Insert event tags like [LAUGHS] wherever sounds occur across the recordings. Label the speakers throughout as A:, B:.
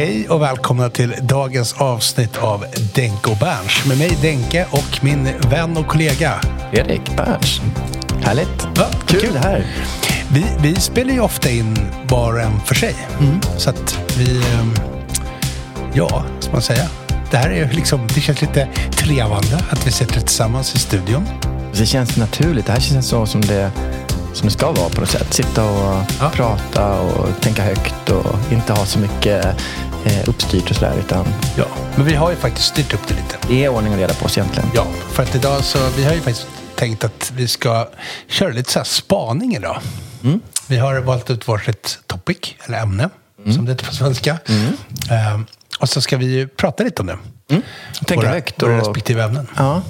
A: Hej och välkomna till dagens avsnitt av Denke och Berns. Med mig Denke och min vän och kollega.
B: Erik Berns. Härligt.
A: Ja,
B: Kul det här.
A: Vi, vi spelar ju ofta in var och en för sig. Så att vi... ehm, Ja, ska man säga? Det här är liksom, det känns lite trevande att vi sitter tillsammans i studion.
B: Det känns naturligt. Det här känns så som det, som det ska vara på något sätt. Sitta och
A: Ja.
B: prata och tänka högt och inte ha så mycket eh, uppstyrt och sådär. Utan
A: Ja, men vi har ju faktiskt styrt upp det lite.
B: det är ordning och reda på oss egentligen.
A: Ja, för att idag så, vi har ju faktiskt tänkt att vi ska köra lite så här spaning idag. Vi har valt ut varsitt topic, eller ämne, som det heter på svenska. Ehm, och så ska vi ju prata lite om det.
B: Tänka
A: våra,
B: högt.
A: våra respektive ämnen.
B: ja.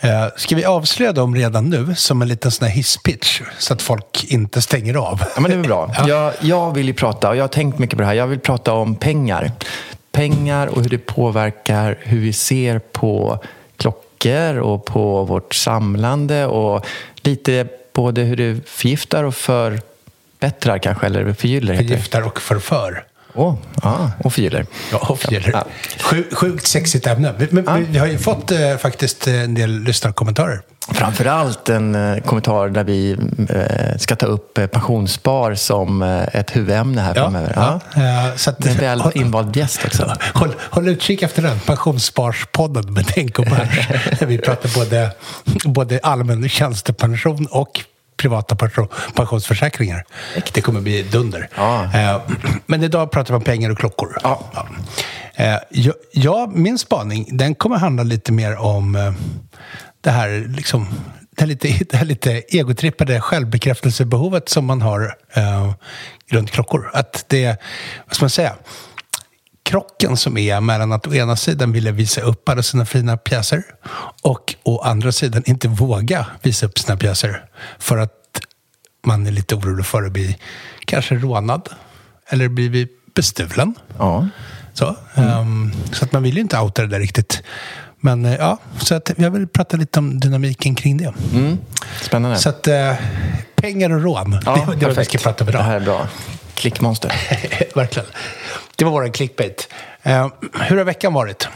A: Eh, ska vi avslöja dem redan nu som en liten sån här hisspitch så att folk inte stänger av?
B: ja, men det är bra. [LAUGHS]
A: Ja.
B: Jag, jag vill ju prata, och jag har tänkt mycket på det här. Jag vill prata om pengar. Pengar och hur det påverkar hur vi ser på klockor och på vårt samlande och lite både hur det förgiftar och förbättrar kanske, eller förgyller.
A: Förgiftar och förför.
B: Åh, ja, och förgyller.
A: Ja, och förgyller.
B: Ja.
A: Sju- Sjukt sexigt ämne. Vi- Men, vi, vi har ju fått eh, faktiskt eh, en del lyssnarkommentarer.
B: Framförallt en eh, kommentar där vi eh, ska ta upp eh, pensionsspar som eh, ett huvudämne här framöver. Ja.
A: Eh, så att,
B: En väl invald gäst också. [LAUGHS]
A: Håll, håll utkik efter den, Pensionssparspodden med Denk och Bärs. [LAUGHS] Där vi pratar både, både allmän tjänstepension och privata pension, pensionsförsäkringar. Det kommer bli dunder.
B: Ja.
A: Eh, Men idag pratar vi om pengar och klockor.
B: Ja.
A: Eh, Ja, ja, min spaning den kommer handla lite mer om eh, det här, liksom, det här, lite, [LAUGHS] det här lite egotrippade självbekräftelsebehovet som man har eh, runt klockor. Att det, vad ska man säga, krocken som är mellan att å ena sidan vilja visa upp alla sina fina pjäser och å andra sidan inte våga visa upp sina pjäser för att man är lite orolig för att bli kanske rånad eller bli bestulen.
B: Ja.
A: Så, ehm, så att man vill ju inte outa det där riktigt. Men eh, ja, så att jag vill prata lite om dynamiken kring det.
B: Mm. Spännande.
A: Så att eh, pengar och rån, det, det är vad vi ska prata om
B: Det
A: idag.
B: här är bra. Klickmonster. [LAUGHS]
A: Verkligen. Det var vår clickbait. Eh, hur har veckan varit?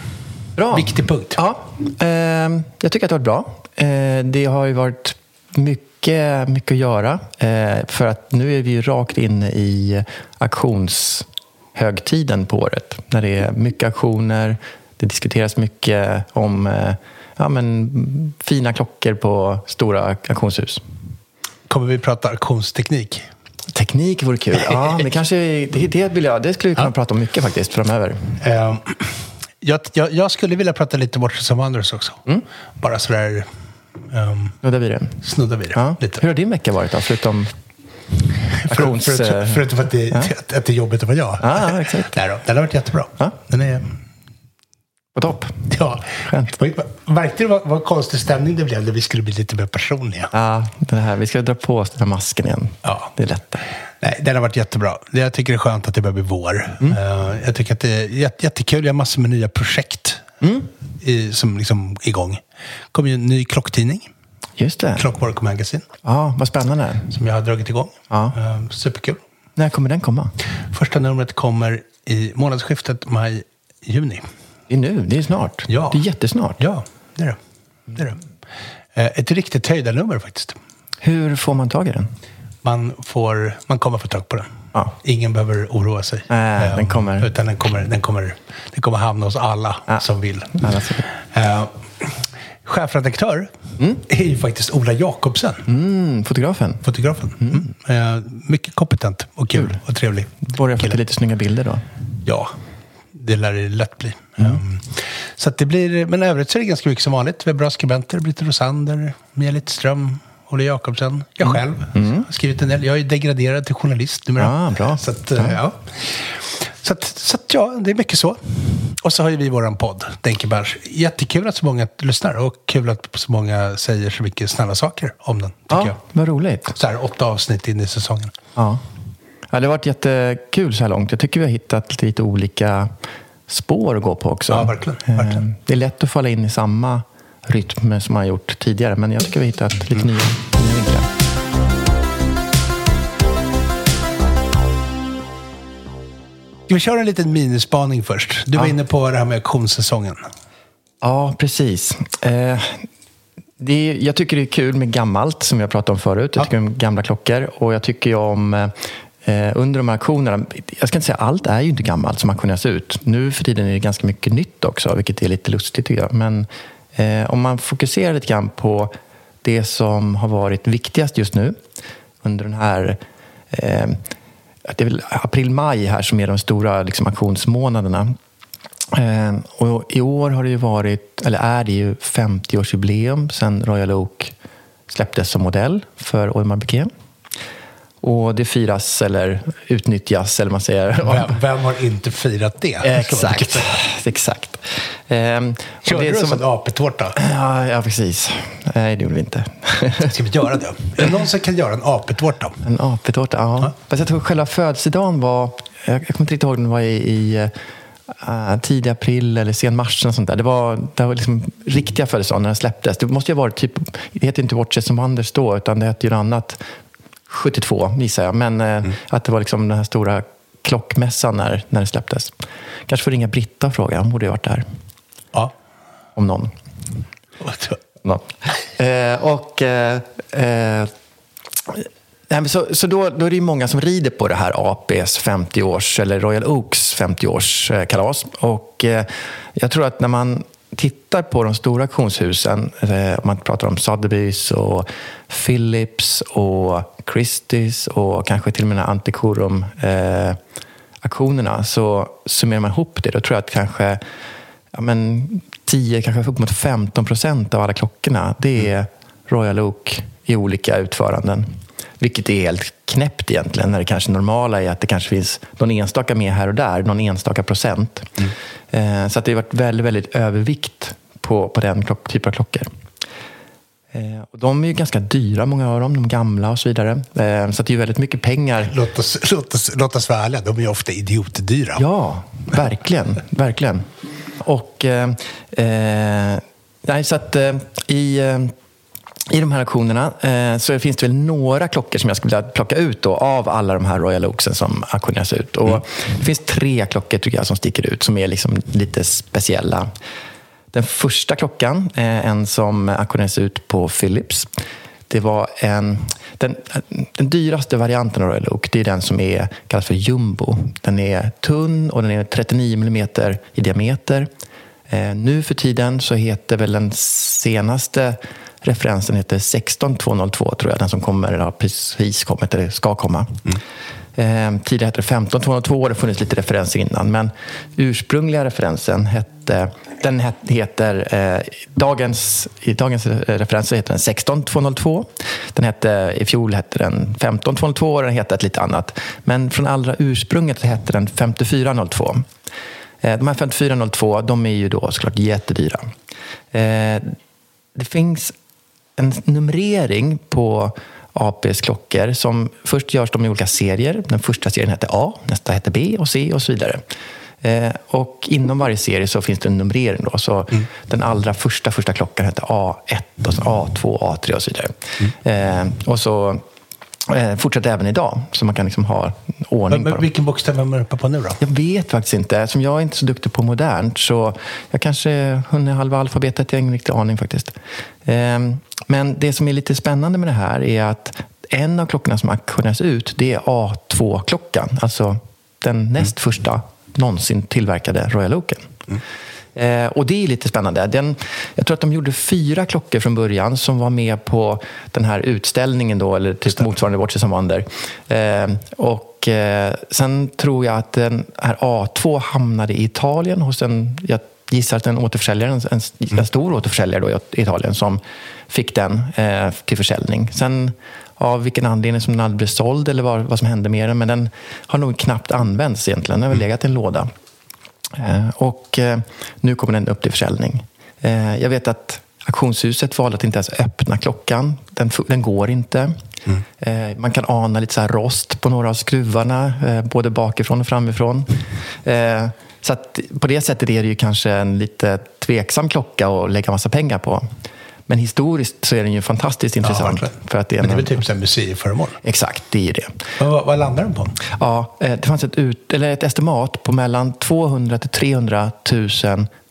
B: Bra.
A: Viktig punkt.
B: Ja, ehm, jag tycker att det har varit bra. Eh, det har ju varit mycket, mycket att göra. Eh, för att nu är vi ju rakt inne i auktionshögtiden på året. När det är mycket auktioner, det diskuteras mycket om eh, ja, men, fina klockor på stora auktionshus.
A: Kommer vi prata auktionsteknik?
B: Teknik vore kul. Ja, [LAUGHS] det, kanske, det, det, vill jag, det skulle vi kunna prata om mycket faktiskt framöver.
A: Eh, [CLEARS THROAT] jag, jag, jag skulle vilja prata lite Watches and Wonders också. Bara sådär um,
B: Ja, där blir det.
A: snudda vid det.
B: Ja.
A: Lite.
B: Hur har din vecka varit då? Förutom [LAUGHS]
A: För,
B: auktions...
A: förutom, förutom att, det, att, att det är jobbigt att vara jag.
B: Ja, ja, exakt. [LAUGHS]
A: Nej då, den har varit jättebra.
B: Ja.
A: Den är,
B: På topp.
A: ja.
B: Skönt.
A: Märkte du vad, vad konstig stämning det blev när vi skulle bli lite mer personliga?
B: Ja, den här, vi ska dra på oss den här masken igen.
A: Ja.
B: Det är lätt.
A: Nej, den har varit jättebra. Jag tycker det är skönt att det börjar bli vår. Eh, jag tycker att det är jätte- jättekul. Jag har massor med nya projekt i, som liksom igång. Det kommer ju en ny klocktidning,
B: Just det.
A: Clockwork Magazine,
B: Ja, vad spännande.
A: som jag har dragit igång.
B: Ja.
A: Eh, superkul.
B: När kommer den komma?
A: Första numret kommer i månadsskiftet maj-juni.
B: Det är nu, det är snart.
A: Ja.
B: Det är jättesnart.
A: Ja, det är det. det, är det. Eh, Ett riktigt höjdarnummer faktiskt.
B: Hur får man tag i den?
A: Man, får, man kommer få tag på den.
B: Ja.
A: Ingen behöver oroa sig.
B: Nej,
A: Eh,
B: den kommer-
A: Utan den kommer, den kommer, den kommer hamna hos alla
B: Ja.
A: som vill.
B: Alla som vill.
A: Eh, chefredaktör är ju faktiskt Ola Jakobsen,
B: Mm, fotografen.
A: fotografen. Mm. Eh, mycket kompetent och kul och trevlig.
B: Börjar få
A: kille.
B: till lite snygga bilder då.
A: Ja, det lär det lätt bli.
B: Mm.
A: Um, så det blir, men övrigt så är det ganska mycket som vanligt. Vi har bra skribenter, Britta Rosander, Mia Littström, Olle Jakobsen, jag själv. har skrivit en del. Jag är degraderad till journalist numera.
B: Mm. Ah, bra.
A: Så att, eh, ja. Så att, så att ja, det är mycket så. Och så har ju vi våran podd, Denkerbärs. Jättekul att så många lyssnar och kul att så många säger så mycket snälla saker om den,
B: Ja,
A: jag.
B: vad roligt.
A: Så här åtta avsnitt in i säsongen.
B: Ja. Ja, det har varit jättekul så här långt. Jag tycker vi har hittat lite olika spår att gå på också.
A: Ja, verkligen,
B: Eh,
A: verkligen.
B: Det är lätt att falla in i samma rytm som man har gjort tidigare, men jag tycker vi har hittat lite
A: Mm.
B: nya, nya vinklar.
A: Vi köra en liten minispaning först? Du var
B: Ja.
A: inne på det här med auktionssäsongen.
B: Ja, precis. Eh, det är, jag tycker det är kul med gammalt, som jag pratade om förut. Jag
A: Ja.
B: tycker om gamla klockor och jag tycker om eh, Eh, under de här auktionerna, jag ska inte säga allt är ju inte gammalt som auktioneras ut. Nu för tiden är det ganska mycket nytt också, vilket är lite lustigt tycker jag. Men eh, om man fokuserar lite grann på det som har varit viktigast just nu under den här eh, det är väl april-maj här som är de stora liksom, auktionsmånaderna. Eh, och I år har det ju varit, eller är det ju 50-årsjubileum sedan Royal Oak släpptes som modell för Audemars Piguet. Och det firas eller utnyttjas, eller vad man säger.
A: Vem, vem har inte firat det? [LAUGHS]
B: Exakt. exakt. Ehm,
A: Körde du
B: som-
A: som en apetårta?
B: Ja, ja, precis. Nej, det gjorde vi inte.
A: Ska vi göra det? Är det någon som kan göra en apetårta?
B: En apetårta, ja. Fast jag tror själva födelsedagen var... Jag, kommer inte riktigt ihåg den var i, i uh, tidig april eller sen mars. Och sånt där. Det var, det var liksom riktiga födelsedagen när den släpptes. Det måste ju ha varit typ... Det heter inte Watches and Wonders då, utan det hette ju något annat. 72 gissar jag. Men eh, att det var liksom den här stora klockmässan när, när det släpptes. Kanske får ringa Britta och fråga. Hon borde ju varit där.
A: Ja.
B: Om någon. [LAUGHS] Ja. Eh, och, eh, eh, så så då, då är det ju många som rider på det här APs 50-års, eller Royal Oaks 50-årskalas. Och eh, jag tror att när man tittar på de stora auktionshusen, eh, om man pratar om Sotheby's och Philips och Christie's och kanske till och med Antiquorum eh, auktionerna så summerar man ihop det. Då tror jag att kanske ja, men 10, kanske upp mot 15 procent av alla klockorna det är Royal Oak i olika utföranden. Vilket är helt knäppt egentligen, när det kanske normala är att det kanske finns någon enstaka med här och där, någon enstaka procent. Eh, så att det har varit väldigt, väldigt övervikt på, på den typen av klockor. Eh, och de är ju ganska dyra, många av dem, de gamla och så vidare. Eh, så det är ju väldigt mycket pengar
A: Låt oss, låt, oss, låt oss vara ärliga, de är ju ofta idiotdyra.
B: Ja, verkligen. verkligen. Och eh, nej, så att eh, i, i de här auktionerna eh, så finns det väl några klockor som jag skulle vilja plocka ut då, av alla de här Royal Oaksen som auktioneras ut. Och Det finns tre klockor tycker jag som sticker ut som är liksom lite speciella. Den första klockan, eh, en som auktioneras ut på Philips. Det var en, den, den dyraste varianten av Royal Oak, det är den som är, kallas för jumbo. Den är tunn och den är 39 mm i diameter. Eh, nu för tiden så heter väl den senaste referensen heter 16202 tror jag, den som kommer, eller har precis kommit eller ska komma. Eh, tidigare hette det 15202 och det har funnits lite referenser innan. Men ursprungliga referensen hette, den het, heter, eh, dagens, i dagens referenser heter den 16202. Den hette, I fjol hette den 15202 och den heter ett lite annat. Men från allra ursprunget hette den 5402. Eh, de här 5402 de är ju då såklart jättedyra. Eh, det finns en numrering på APs klockor som först görs de i olika serier. Den första serien heter A, nästa heter B och C och så vidare. Eh, och inom varje serie så finns det en numrering. Då. Så Den allra första, första klockan heter A1, och så A2, A3 och så vidare. Eh, och så eh, fortsätter även idag. Så man kan liksom ha ordning
A: Men,
B: på dem.
A: vilken bokstav är man uppe på nu då?
B: Jag vet faktiskt inte. Som jag är inte så duktig på modernt så jag kanske hunnit halva alfabetet. Jag har ingen riktig aning faktiskt. Ehm, Men det som är lite spännande med det här är att en av klockorna som auktioneras ut det är A2-klockan. Alltså den näst första någonsin tillverkade Royal Oaken. Eh, och det är lite spännande. Den, jag tror att de gjorde fyra klockor från början som var med på den här utställningen då, eller typ motsvarande Watches and Wonder. Eh, och eh, sen tror jag att den här A2 hamnade i Italien hos en, jag gissar att en återförsäljare, en, en, en stor återförsäljare då i Italien som fick den eh, till försäljning. Sen av vilken anledning som den aldrig blev såld eller vad, vad som hände med den, men den har nog knappt använts egentligen. Den har väl legat i en låda. Eh, Och eh, nu kommer den upp till försäljning. Eh, Jag vet att auktionshuset valde att inte ens öppna klockan. Den, den går inte. Eh, Man kan ana lite så rost på några av skruvarna, både bakifrån och framifrån. Eh, Så på det sättet är det ju kanske en lite tveksam klocka att lägga massa pengar på. Men historiskt så är den ju fantastiskt intressant.
A: verkligen.
B: för att det är
A: Men det är
B: en-
A: väl typ här museiföremål?
B: Exakt, det är det.
A: Men vad, vad landar den på?
B: Ja, eh, det fanns ett, ut, eller ett estimat på mellan 200 till 300 000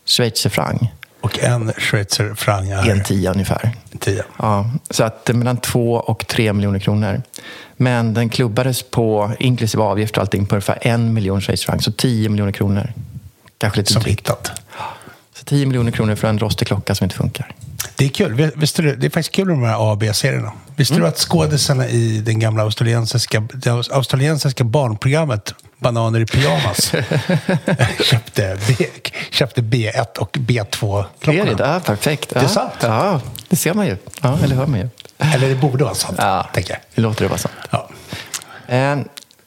B: schweizerfranc.
A: Och en schweizer franc är
B: En tia ungefär.
A: en tia.
B: Ja, så att mellan 2 och 3 miljoner kronor. Men den klubbades på, inklusive avgift och allting, på ungefär en miljon schweizerfranc. Så 10 miljoner kronor. Kanske lite
A: Som
B: drygt.
A: hittat.
B: Så 10 miljoner kronor för en rostig klocka som inte funkar.
A: Det är kul. Vis- Visste du, det är faktiskt kul med de här A och B-serierna. Visste du att skådisarna i den gamla australiensiska, det australiensiska barnprogrammet Bananer i pyjamas [LAUGHS] köpte, B, köpte B1 och
B: Det är
A: B2-klockorna?
B: det? Ja, perfekt. Ja.
A: Det är sant.
B: Ja, det ser man ju. Ja, eller hör man ju.
A: Eller det borde vara sant,
B: Ja,
A: tänker jag.
B: det låter det vara sant.
A: Ja.
B: Eh,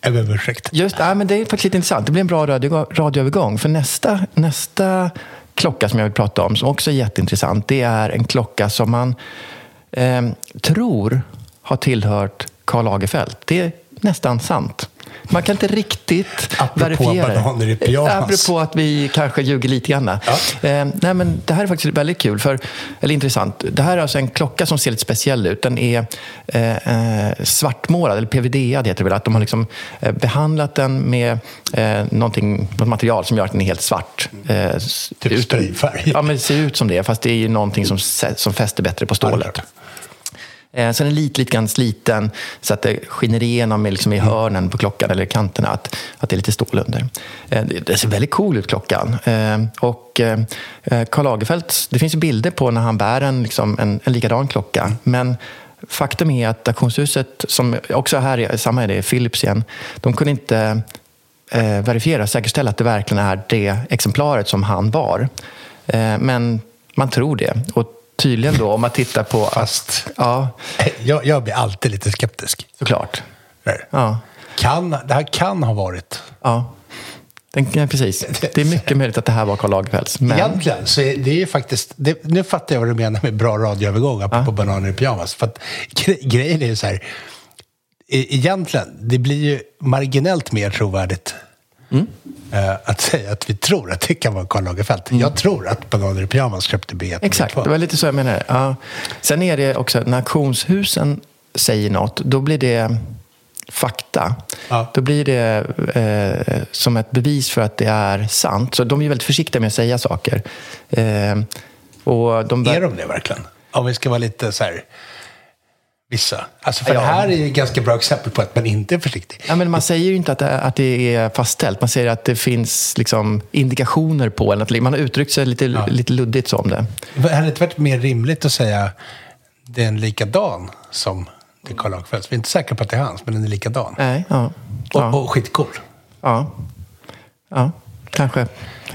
A: Jag ber om ursäkt.
B: Just, ja, men det är faktiskt lite intressant. Det blir en bra radio, radioövergång. För nästa, nästa klocka som jag vill prata om, som också är jätteintressant, det är en klocka som man eh, tror har tillhört Karl Lagerfeld. Det är nästan sant. Man kan inte riktigt
A: Apropå
B: verifiera det.
A: bananer i pyjamas.
B: Apropå att vi kanske ljuger lite grann. Eh, nej, men det här är faktiskt väldigt kul, för, eller intressant. Det här är alltså en klocka som ser lite speciell ut. Den är eh, eh, svartmålad, eller PVD heter det väl. Att de har liksom, eh, behandlat den med eh, något material som gör att den är helt svart. Eh,
A: Typ
B: ut-
A: sprayfärg.
B: Ja, men det ser ut som det, fast det är ju någonting som, som fäster bättre på
A: Ja, det
B: stålet. Eh, sen är lite, lite grann sliten så att det skiner igenom liksom, i hörnen på klockan eller kanterna att, att det är lite stål under. Eh, det, ser väldigt cool ut klockan. Eh, och eh, Karl Lagerfeld, det finns bilder på när han bär en, liksom, en, en likadan klocka. Men faktum är att auktionshuset, som också här är samma är det, Philips igen, de kunde inte eh, verifiera, säkerställa att det verkligen är det exemplaret som han bar. Eh, men man tror det. Och tydligen då, om man tittar på...
A: Fast
B: Ja,
A: jag, jag blir alltid lite skeptisk.
B: såklart. Ja,
A: Kan, det här kan ha varit...
B: ja. Den, ja, precis. Det är mycket möjligt att det här var Karl Lagerfelds. Men,
A: Egentligen så är det är ju faktiskt... Det, nu fattar jag vad du menar med bra radioövergång, apropå bananer i pyjamas. För att gre, grejen är ju så här... e- Egentligen, det blir ju marginellt mer trovärdigt
B: Mm.
A: att säga att vi tror att det kan vara Karl Lagerfeld. Jag tror att bananer i pyjamas köpte B1 och
B: Mm. Exakt,
A: B2.
B: det var lite så jag menade. Ja. Sen är det också, när auktionshusen säger något, då blir det fakta.
A: Ja.
B: Då blir det eh, som ett bevis för att det är sant. Så de är väldigt försiktiga med att säga saker. Eh, och de
A: Är de det verkligen? Om vi ska vara lite så här... Vissa. Alltså för
B: Ja.
A: det här är ett ganska bra exempel på att man inte är försiktig.
B: Ja, men man säger ju inte att det, att det är fastställt. Man säger att det finns liksom indikationer på eller något. Man har uttryckt sig lite, lite luddigt så om det.
A: Hade det inte varit mer rimligt att säga det är en likadan som det Karl Lagerfelds? Vi är inte säkra på att det är hans, men den är likadan.
B: Nej, ja.
A: Och,
B: Ja,
A: och skitcool.
B: ja. ja kanske.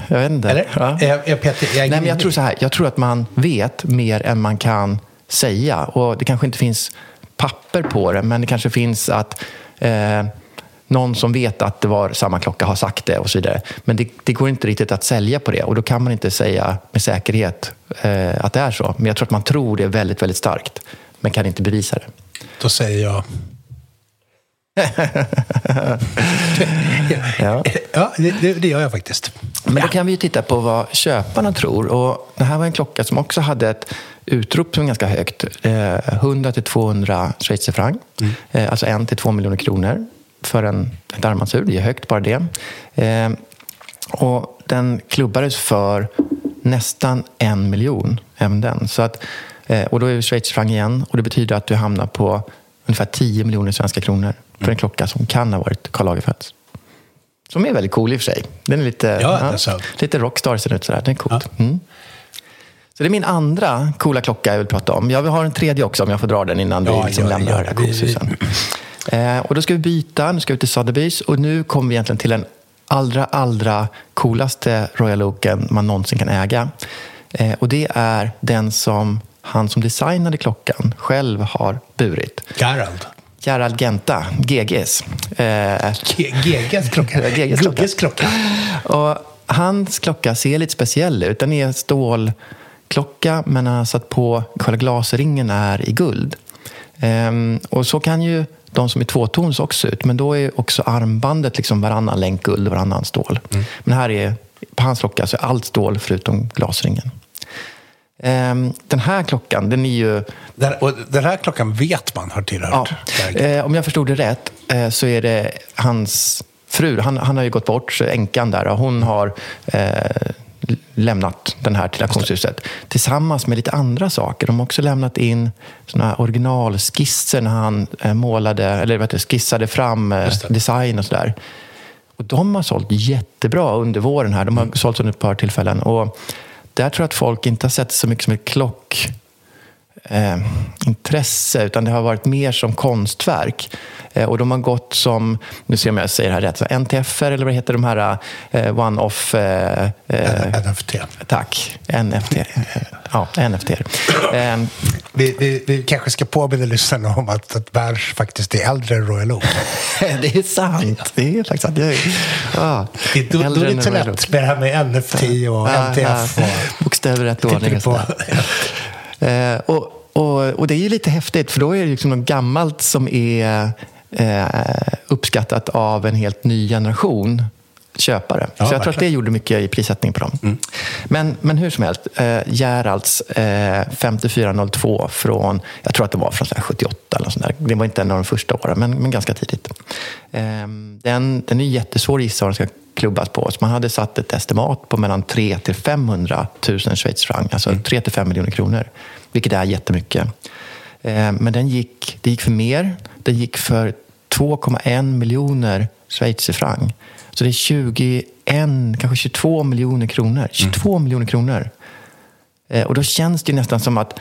B: Jag vet inte.
A: Eller?
B: Ja.
A: Är, jag- är Peter, jag
B: Nej, men jag tror så här. Jag tror att man vet mer än man kan säga. Och det kanske inte finns papper på det, men det kanske finns att eh, någon som vet att det var samma klocka har sagt det och så vidare. Men det, det går inte riktigt att sälja på det och då kan man inte säga med säkerhet eh, att det är så. Men jag tror att man tror det väldigt, väldigt starkt, men kan inte bevisa det.
A: Då säger jag
B: Ja. [LAUGHS]
A: Ja, det, det, gör jag faktiskt.
B: Men då kan vi titta på vad köparna tror. Och det här var en klocka som också hade ett utrop som är ganska högt. Eh, 100 till 200 schweizerfranc. Eh, alltså 1 till 2 miljoner kronor för en, ett armbandsur. Det är högt bara det. Eh, och den klubbades för nästan en miljon, även den. Så att, eh, och då är det schweizerfranc igen. Och det betyder att du hamnar på ungefär 10 miljoner svenska kronor för en klocka som kan ha varit Karl Lagerfelds. Som är väldigt cool i och för sig. Den är lite,
A: Ja, alltså.
B: lite rockstar ser den ut sådär. Den är coolt. Mm. Så det är min andra coola klocka jag vill prata om. Jag har en tredje också om jag får dra den innan
A: Ja,
B: vi liksom
A: det,
B: lämnar auktionshusen. Eh, och då ska vi byta. Nu ska vi till Sotheby's. Och nu kommer vi egentligen till den allra, allra coolaste Royal Oaken man någonsin kan äga. Eh, och det är den som han som designade klockan själv har burit.
A: Gerald.
B: Gerald Genta, GGs. Eh,
A: GGs klocka. [LAUGHS]
B: GGs klocka.
A: Klocka.
B: och hans klocka ser lite speciell ut. Den är stålklocka, men han har satt på själva glasringen är i guld. Ehm, och så kan ju de som är tvåtons också ut, men då är också armbandet liksom varannan länk guld, varannan stål. Men här är, på hans klocka så är allt stål förutom glasringen. Ehm, den här klockan, den är ju
A: Den, och den här klockan vet man har
B: Ja,
A: tillhört Gerald.
B: eh, om jag förstod det rätt eh, så är det hans fru, han, han har ju gått bort, änkan där, och hon har eh, lämnat den här till auktionshuset tillsammans med lite andra saker. De har också lämnat in såna originalskisser när han målade, eller vet du, skissade fram design och sådär. Och de har sålt jättebra under våren här. De har sålt under ett par tillfällen. Och där tror jag att folk inte har sett så mycket som ett klock eh, intresse, utan det har varit mer som konstverk. Eh, och de har gått som, nu ser jag om jag säger det här rätt, så NTF eller vad heter de här eh, one-off... Eh, eh,
A: NFT.
B: tack, NFT. Ja, NFT.
A: Vi, vi, vi kanske ska påminna lyssnarna om att, att Berns faktiskt är äldre än Royal Oak. [LAUGHS]
B: det är sant. Det är faktiskt sant. Jag är, ja,
A: Det, då, då är det inte lätt med det här med NFT och
B: Ja,
A: NTF.
B: ja.
A: Och,
B: Bokstäver i rätt ordning och. Eh, och, och, och det är ju lite häftigt, för då är det liksom något gammalt som är eh, uppskattat av en helt ny generation köpare.
A: Ja,
B: så jag tror att det gjorde mycket i prissättningen på dem. Men, men hur som helst, eh, Geralds eh, 5402 från, jag tror att det var från så här 78 eller något sånt där. Det var inte en av de första åren, men, men ganska tidigt. Eh, den, den är jättesvår att gissa vad den ska klubbas på. Så man hade satt ett estimat på mellan 3 till 500 000 schweizerfranc, alltså 3 till 5 miljoner kronor, vilket är jättemycket. Eh, Men den gick, det gick för mer. Den gick för 2,1 miljoner schweizerfranc. Så det är 21, kanske 22 miljoner kronor. 22 miljoner kronor. Eh, Och då känns det nästan som att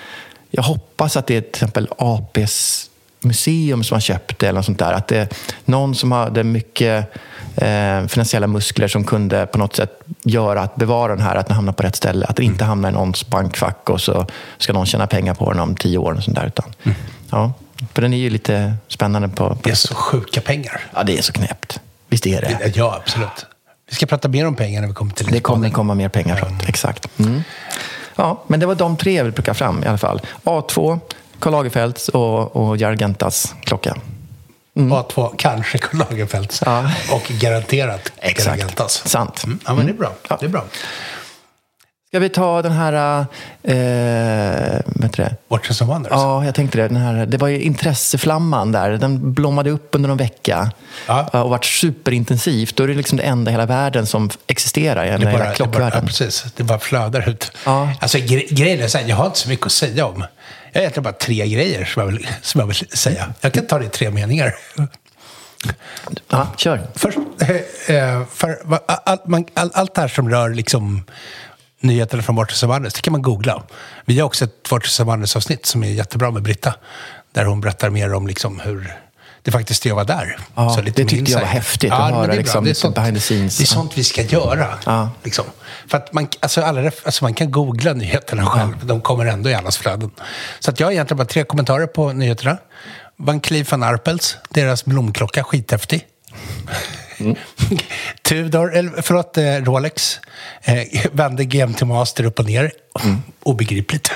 B: jag hoppas att det är till exempel APs museum som har köpt det eller något sånt där. Att det är någon som hade mycket eh, finansiella muskler som kunde på något sätt göra att bevara den här, att den hamnar på rätt ställe. Att den inte hamnar i någons bankfack och så ska någon tjäna pengar på den om tio år. Och sånt där, utan, ja, för den är ju lite spännande på, på
A: det är så sjuka pengar.
B: Ja, det är så knäppt. Visst är det.
A: Ja, absolut. Vi ska prata mer om pengar när vi kommer till
B: Det kommer komma mer pengar framåt. Exakt. Mm. Ja, men det var de tre jag vill plocka fram i alla fall. A2, Karl Lagerfelds och, och Jargentas klocka.
A: A2, kanske Karl Lagerfelds.
B: Ja.
A: Och garanterat
B: Exakt.
A: Garagentas.
B: Sant.
A: Mm. Ja, men det är bra.
B: Ja.
A: Det är bra.
B: Ska vi ta den här... Eh, vad heter det?
A: Watches and Wonders.
B: Ja, jag tänkte det. Den här, det var ju intresseflamman där. Den blommade upp under någon vecka
A: Ja.
B: och varit superintensivt. Då är det liksom det enda i hela världen som existerar i hela
A: bara, det bara, ja,
B: klockvärlden.
A: precis. Det bara flödar ut.
B: Ja.
A: Alltså, gre grejen är så här, jag har inte så mycket att säga om. Jag har egentligen bara tre grejer som jag vill, som jag vill säga. Jag kan ta det i tre meningar.
B: Ja, kör.
A: Först, eh, eh, för, all, man, all, allt det här som rör liksom, nyheterna från and Wonders, det kan man googla. Vi har också ett Watches and Wonders-avsnitt som är jättebra med Britta. Där hon berättar mer om liksom, hur det faktiskt är att vara där.
B: Ja, det tyckte jag var häftigt att
A: men
B: höra,
A: det är
B: liksom,
A: det är sånt,
B: behind the scenes.
A: Det är sånt vi ska göra.
B: Ja.
A: Liksom. För att man, alltså, alla, alltså, man kan googla nyheterna själv. De kommer ändå i allas flöden. Så att jag har egentligen bara tre kommentarer på nyheterna. Van Cleef van Arpels, deras blomklocka, skithäftig. [LAUGHS] Tudor, eller förlåt, eh, Rolex, eh, [LAUGHS] vände GMT Master upp och ner. Obegripligt.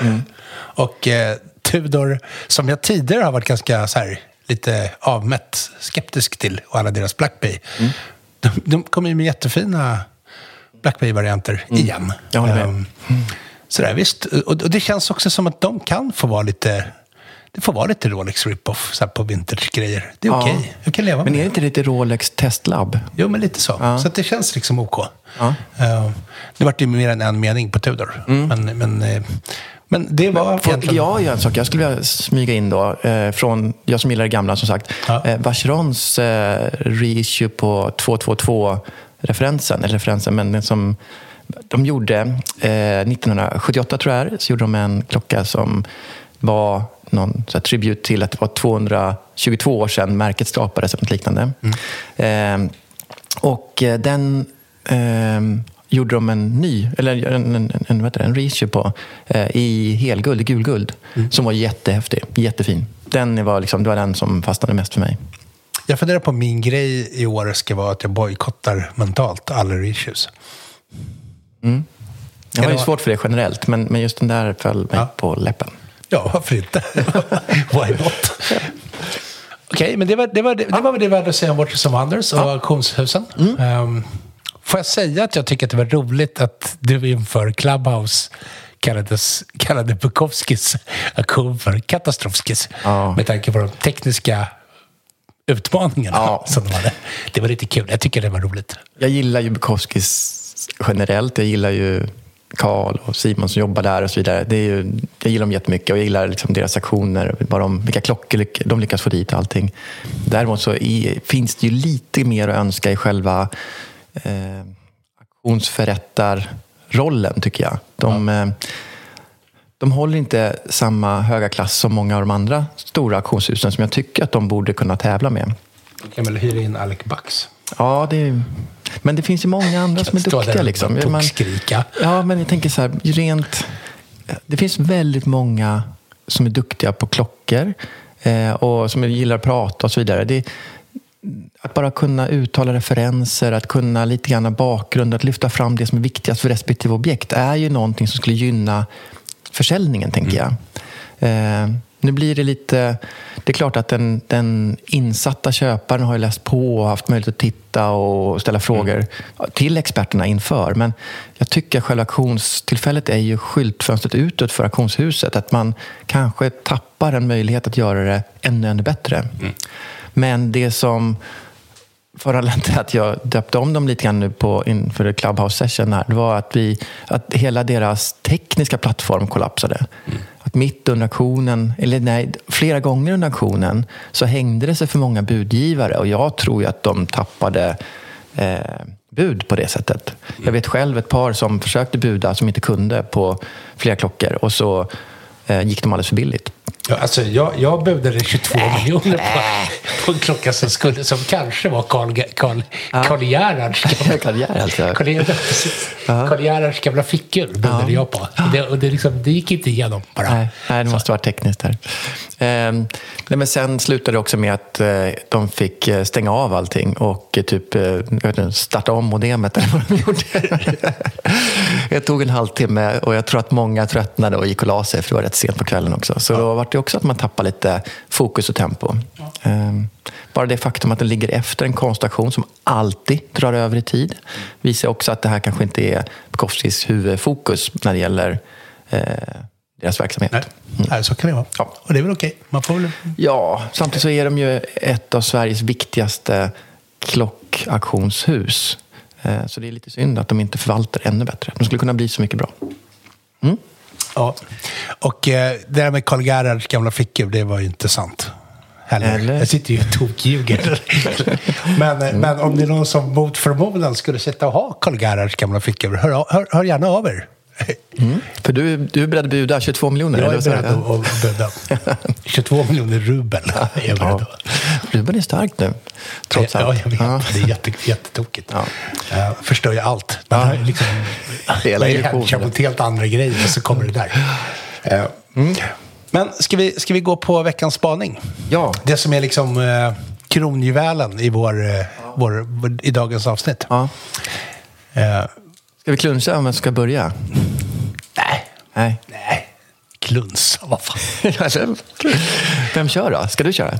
A: Och eh, Tudor, som jag tidigare har varit ganska så här, lite avmätt skeptisk till och alla deras Black Bay.
B: Mm.
A: De, de kommer ju med jättefina Black Bay-varianter igen.
B: Mm. Jag håller med.
A: Ehm, Sådär, visst. Och, och det känns också som att de kan få vara lite... Det får vara lite Rolex rip-off på vintage-grejer. Det är
B: Ja.
A: okej. Jag kan leva
B: Men
A: med
B: är det
A: det.
B: inte lite Rolex testlab?
A: Jo, men lite så.
B: Ja.
A: Så det känns liksom OK.
B: Ja.
A: Eh, det vart ju mer än en mening på Tudor. Men, men, eh, men det var
B: Får
A: egentligen...
B: jag göra en sak? Jag skulle vilja smyga in då, eh, från, jag som gillar det gamla som sagt,
A: Ja.
B: eh, Vacherons eh, reissue på 222-referensen, eller referensen, men den som de gjorde eh, 1978 tror jag det så gjorde de en klocka som var någon så tribut till att det var 222 år sedan märket skapades eller något liknande. Eh, och eh, den eh, gjorde de en ny, eller en, en, en, vad heter det, en reissue på eh, i helguld, gulguld, som var jättehäftig, jättefin. Den var liksom, det var den som fastnade mest för mig.
A: Jag funderar på min grej i år ska vara att jag bojkottar mentalt alla reissues.
B: Jag har ju svårt för det generellt, men, men just den där föll mig
A: Ja.
B: på läppen.
A: Ja, varför inte? [LAUGHS] Why not? Okej, men det var, det, var, det, det var väl det vi hade att säga om Watches of Wonders och auktionshusen. Um, får jag säga att jag tycker att det var roligt att du inför Clubhouse kallades, kallade Bukowskis auktion för Katastrofskis.
B: Ja.
A: Med tanke på de tekniska utmaningarna
B: Ja.
A: som de hade. Det var lite kul. Jag tycker det var roligt.
B: Jag gillar ju Bukowskis generellt. Jag gillar ju Karl och Simon som jobbar där och så vidare. Det är ju, jag gillar dem jättemycket och jag gillar liksom deras aktioner, vad de, vilka klockor de lyckas få dit och allting. Däremot så i, finns det ju lite mer att önska i själva eh, auktionsförrättarrollen, tycker jag. De, eh, de håller inte samma höga klass som många av de andra stora auktionshusen som jag tycker att de borde kunna tävla med.
A: Du kan väl hyra in Alec Bucks?
B: Ja, det är, men det finns ju många andra som är duktiga. Liksom. Man, ja, men jag tänker så här, rent... Det finns väldigt många som är duktiga på klockor eh, och som gillar att prata och så vidare. Det, att bara kunna uttala referenser, att kunna lite grann bakgrund, att lyfta fram det som är viktigast för respektive objekt är ju någonting som skulle gynna försäljningen, tänker jag. Eh, nu blir det lite... Det är klart att den, den insatta köparen har läst på och haft möjlighet att titta och ställa frågor till experterna inför. Men jag tycker att själva auktionstillfället är ju skyltfönstret utåt för auktionshuset. Att man kanske tappar en möjlighet att göra det ännu, ännu bättre. Men det som föranledde att jag döpte om dem lite grann nu på, inför Clubhouse session här, det var att, vi, att hela deras tekniska plattform kollapsade. Att mitt under auktionen, eller nej, flera gånger under auktionen så hängde det sig för många budgivare och jag tror ju att de tappade eh, bud på det sättet. Jag vet själv ett par som försökte buda som inte kunde på flera klockor och så eh, gick de alldeles för billigt.
A: Ja, alltså, jag, jag budade 22 miljoner på, på en klocka som, skulle, som kanske var Carl, Carl, Carl Gerhards [LAUGHS] gamla. Carl Gerhards- Carl Gerhards gamla fickur budade jag på. Det, och det, liksom, det gick inte igenom bara.
B: Nej, nej, det måste vara tekniskt här. Ehm, nej, men sen slutade det också med att eh, de fick eh, stänga av allting och eh, typ eh, jag vet inte, starta om modemet eller vad de [LAUGHS] gjorde. det tog en halvtimme och jag tror att många tröttnade och gick och la sig för det var rätt sent på kvällen också. Så då var det också att man tappade lite fokus och tempo. Ehm, bara det faktum att den ligger efter en konstaktion som alltid drar över i tid visar också att det här kanske inte är Bukowskis huvudfokus när det gäller eh, deras verksamhet.
A: Nej, Nej, så kan det vara.
B: Ja.
A: Och det är väl okej. Man får väl...
B: Ja, samtidigt så är de ju ett av Sveriges viktigaste klockauktionshus. Eh, Så det är lite synd att de inte förvaltar ännu bättre. De skulle kunna bli så mycket bra.
A: Ja. Och eh, det där med Carl Gerhards gamla fickor, det var ju inte sant. Heller.
B: Eller?
A: Jag sitter ju och tokljuger. [LAUGHS] men, eh, men om det är någon som mot förmodan skulle sitta och ha Carl Gerhards gamla fickor, hör, hör, hör gärna av er.
B: För du, du är beredd att buda 22 miljoner? [LAUGHS]
A: Jag är beredd att bjuda. 22 miljoner rubel är jag beredd
B: Ja.
A: att.
B: Ruben är stark nu, trots
A: ja,
B: allt.
A: jag vet.
B: Ja.
A: Det är jätte, jättetokigt.
B: Ja.
A: Ja. förstör ju allt. Man har ju liksom, [LAUGHS]
B: Hela
A: hemkör mot helt andra grejer och så kommer det där. Eh, Men ska vi, ska vi gå på veckans spaning?
B: Ja.
A: Det som är liksom eh, kronjuvelen i, vår, vår, vår, i dagens avsnitt.
B: Ja. Ska vi klunsa om vem som ska börja?
A: nej,
B: Nej.
A: nej. Klunsa, vad fan. [LAUGHS]
B: Vem kör då? Ska du köra?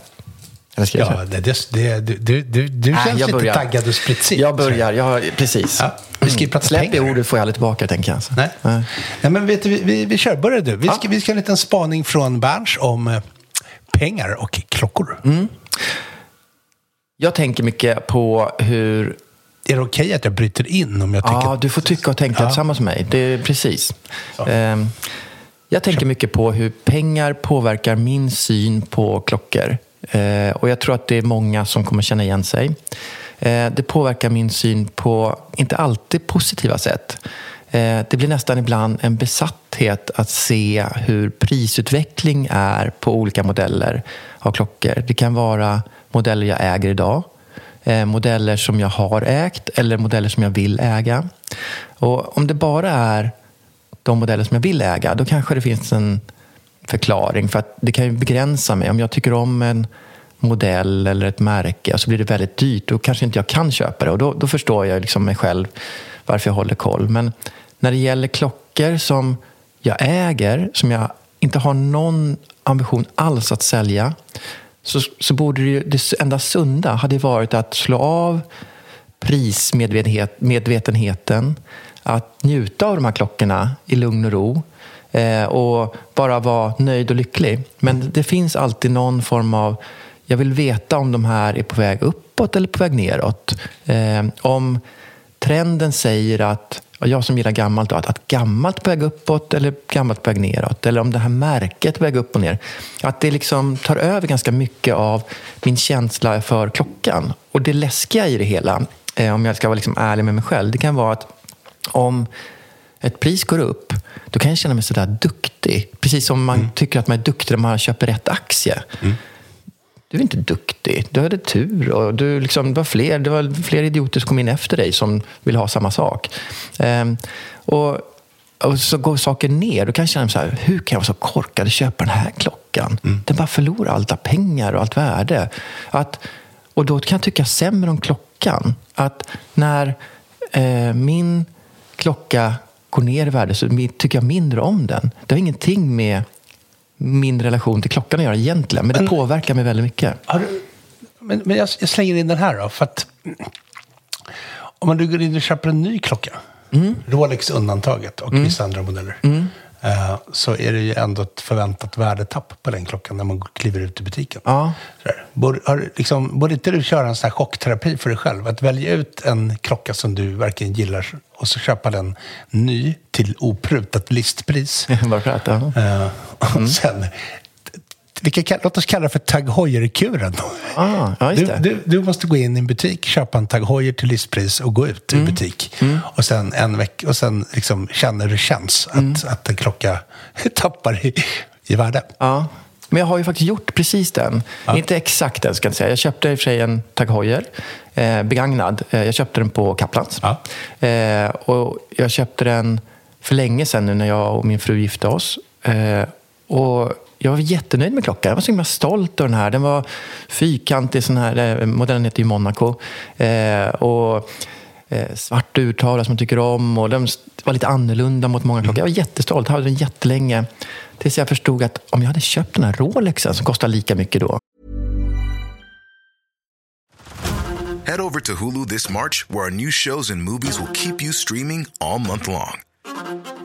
B: Eller ska jag
A: Ja,
B: säga?
A: det, det, det, du, du, du,
B: Nej,
A: känns
B: jag
A: lite
B: börjar.
A: taggad och spritsig.
B: Jag börjar, jag, precis.
A: Ja, vi prata
B: Släpp det
A: pengar.
B: ordet får jag aldrig tillbaka, tänker jag. Så.
A: Nej.
B: Nej.
A: Ja, men vet du, vi, vi, vi kör. Börja du. Vi ska,
B: Ja.
A: vi ska ha en liten spaning från Berns om eh, pengar och klockor.
B: Mm. Jag tänker mycket på hur
A: Är det okej att jag bryter in om jag tycker
B: Ja, du får tycka och tänka
A: Ja.
B: tillsammans med mig. Det är precis. Ehm, jag tänker mycket på hur pengar påverkar min syn på klockor. Eh, och jag tror att det är många som kommer känna igen sig. Eh, det påverkar min syn på, inte alltid positiva sätt. Eh, det blir nästan ibland en besatthet att se hur prisutveckling är på olika modeller av klockor. Det kan vara modeller jag äger idag eh, Eh, modeller som jag har ägt eller modeller som jag vill äga. Och om det bara är de modeller som jag vill äga, då kanske det finns en förklaring. För att det kan ju begränsa mig. Om jag tycker om en modell eller ett märke och så blir det väldigt dyrt, då kanske inte jag kan köpa det. Och då, då förstår jag liksom mig själv varför jag håller koll. Men när det gäller klockor som jag äger, som jag inte har någon ambition alls att sälja, så, så borde det, ju, det enda sunda hade varit att slå av prismedvetenheten, att njuta av de här klockorna i lugn och ro eh, och bara vara nöjd och lycklig. Men det finns alltid någon form av jag vill veta om de här är på väg uppåt eller på väg neråt. Eh, om trenden säger att, och jag som gillar gammalt, att, att gammalt på väg uppåt eller gammalt på väg neråt. Eller om det här märket är på väg upp och ner. Att det liksom tar över ganska mycket av min känsla för klockan. Och det läskiga i det hela, eh, om jag ska vara liksom ärlig med mig själv, det kan vara att om ett pris går upp, då kan jag känna mig sådär duktig. Precis som man tycker att man är duktig när man köper rätt aktie. Du är inte duktig, du hade tur. Och du liksom, det, var fler, det var fler idioter som kom in efter dig som vill ha samma sak. Ehm, och, och så går saker ner. Då kan jag känna så här, hur kan jag vara så korkad att köpa den här klockan? Den bara förlorar allt pengar och allt värde. Att, och då kan jag tycka sämre om klockan. Att när eh, min klocka går ner i värde så tycker jag mindre om den. Det har ingenting med min relation till klockan att göra egentligen. Men det påverkar mig väldigt mycket.
A: Du, men men jag, jag slänger in den här då. För att, om man går in och köper en ny klocka,
B: Mm.
A: Rolex undantaget och vissa andra modeller, eh, så är det ju ändå ett förväntat värdetapp på den klockan när man kliver ut i butiken.
B: Ja.
A: Borde, har, liksom, borde inte du köra en sån här chockterapi för dig själv? Att välja ut en klocka som du verkligen gillar och så köpa den ny till oprutat listpris. [LAUGHS]
B: Varför? Ja.
A: Eh, och sen, kan, låt oss kalla det för Tag Heuer-kuren.
B: Ah, ja,
A: Du, du, du måste gå in i en butik, köpa en Tag Heuer till listpris och gå ut ur
B: Mm.
A: butik. Och sen en vecka, och sen liksom känner hur det känns att,
B: Mm.
A: att en klocka [LAUGHS] tappar i, i värde.
B: Ja. Men jag har ju faktiskt gjort precis den. Inte exakt den, ska jag säga. Jag köpte i och för sig en Tag Heuer, eh, begagnad. Eh, jag köpte den på Kaplans.
A: Ja.
B: Eh, och jag köpte den för länge sedan nu när jag och min fru gifte oss. Eh, och jag var jättenöjd med klockan. Jag var så himla stolt över den här. Den var fyrkantig, sån här, eh, modellen heter ju Monaco. Eh, och eh, svart urtavla som jag tycker om. Och den var lite annorlunda mot många klockor. Jag var jättestolt. Jag hade den jättelänge. Tills jag förstod att om jag hade köpt den här Rolexen som kostar lika mycket då.
C: Head over to Hulu this March, where our new shows and movies will keep you streaming all month long.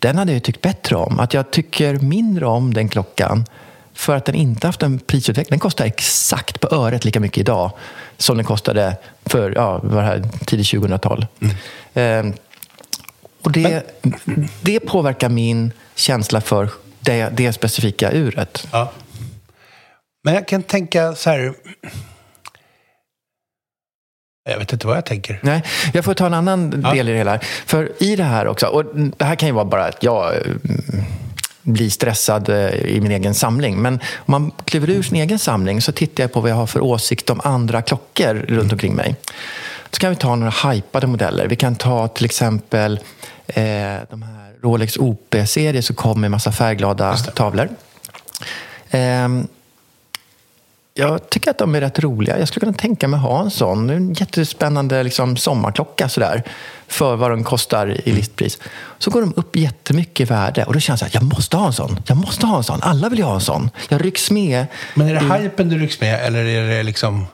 B: Den hade jag tyckt bättre om. Att jag tycker mindre om den klockan för att den inte haft en prisutveckling. Den kostar exakt på öret lika mycket idag som den kostade för ja, var det här, tidigt 2000-tal. Eh, och det, det påverkar min känsla för det, det specifika uret.
A: Ja. Men jag kan tänka så här... Jag vet inte vad jag tänker.
B: Nej, jag får ta en annan del i det hela. För i det här också, och det här kan ju vara bara att jag mm, blir stressad eh, i min egen samling. Men om man kliver ur sin egen samling så tittar jag på vad jag har för åsikt om andra klockor runt omkring mig. Så kan vi ta några hypade modeller. Vi kan ta till exempel eh, de här Rolex OP-serier som kom med massa färgglada tavlor. Ehm, jag tycker att de är rätt roliga. Jag skulle kunna tänka mig att ha en sån. En jättespännande liksom, sommarklocka sådär, för vad de kostar i listpris. Så går de upp jättemycket i värde och då känns det att jag måste ha en sån. Jag måste ha en sån. Alla vill ju ha en sån. Jag rycks med.
A: Men är det hypen du rycks med eller är det liksom...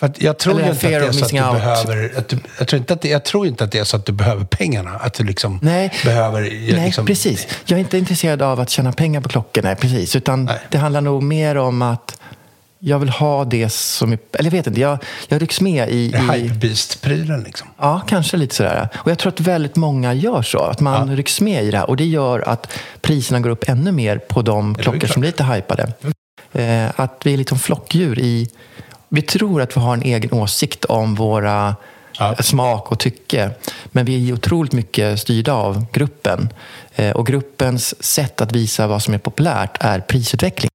A: För jag tror inte att det är så att du
B: out.
A: behöver... Att du, jag, tror inte att det, jag tror inte att det är så att du behöver pengarna. Att du liksom
B: Nej,
A: behöver...
B: nej
A: liksom,
B: precis. Jag är inte intresserad av att tjäna pengar på klockor, nej, precis. Utan
A: Nej.
B: det handlar nog mer om att jag vill ha det som... är- Eller jag vet inte, jag, jag rycks med i... I
A: hypebeast-prylen liksom.
B: Ja, kanske lite sådär. Och jag tror att väldigt många gör så. Att man rycks med i det här. Och det gör att priserna går upp ännu mer på de klockor som blir lite hypade. Eh, att vi är lite som flockdjur i... Vi tror att vi har en egen åsikt om våra
A: Ja.
B: smak och tycke. Men vi är otroligt mycket styrda av gruppen. Eh, och gruppens sätt att visa vad som är populärt är prisutveckling.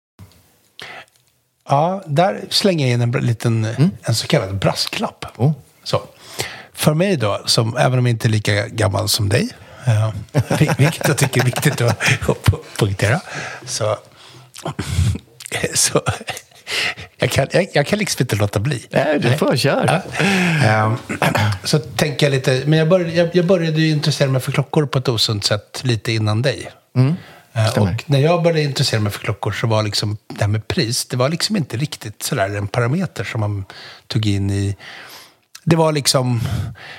A: Ja, där slänger jag in en liten, en så kallad brasklapp.
B: Oh.
A: Så. För mig då, som, även om jag inte är lika gammal som dig, eh, [LAUGHS] vil- vilket jag tycker är viktigt att, att poängtera, så, [LAUGHS] så jag, kan, jag, jag kan liksom inte låta bli.
B: Nej, du får köra.
A: Ehm, [CLEARS THROAT] så tänker jag lite, men jag började, jag, jag började ju intressera mig för klockor på ett osunt sätt lite innan dig. Eh,
B: stämmer.
A: och när jag började intressera mig för klockor så var liksom det här med pris, det var liksom inte riktigt sådär en parameter som man tog in i... Det var liksom,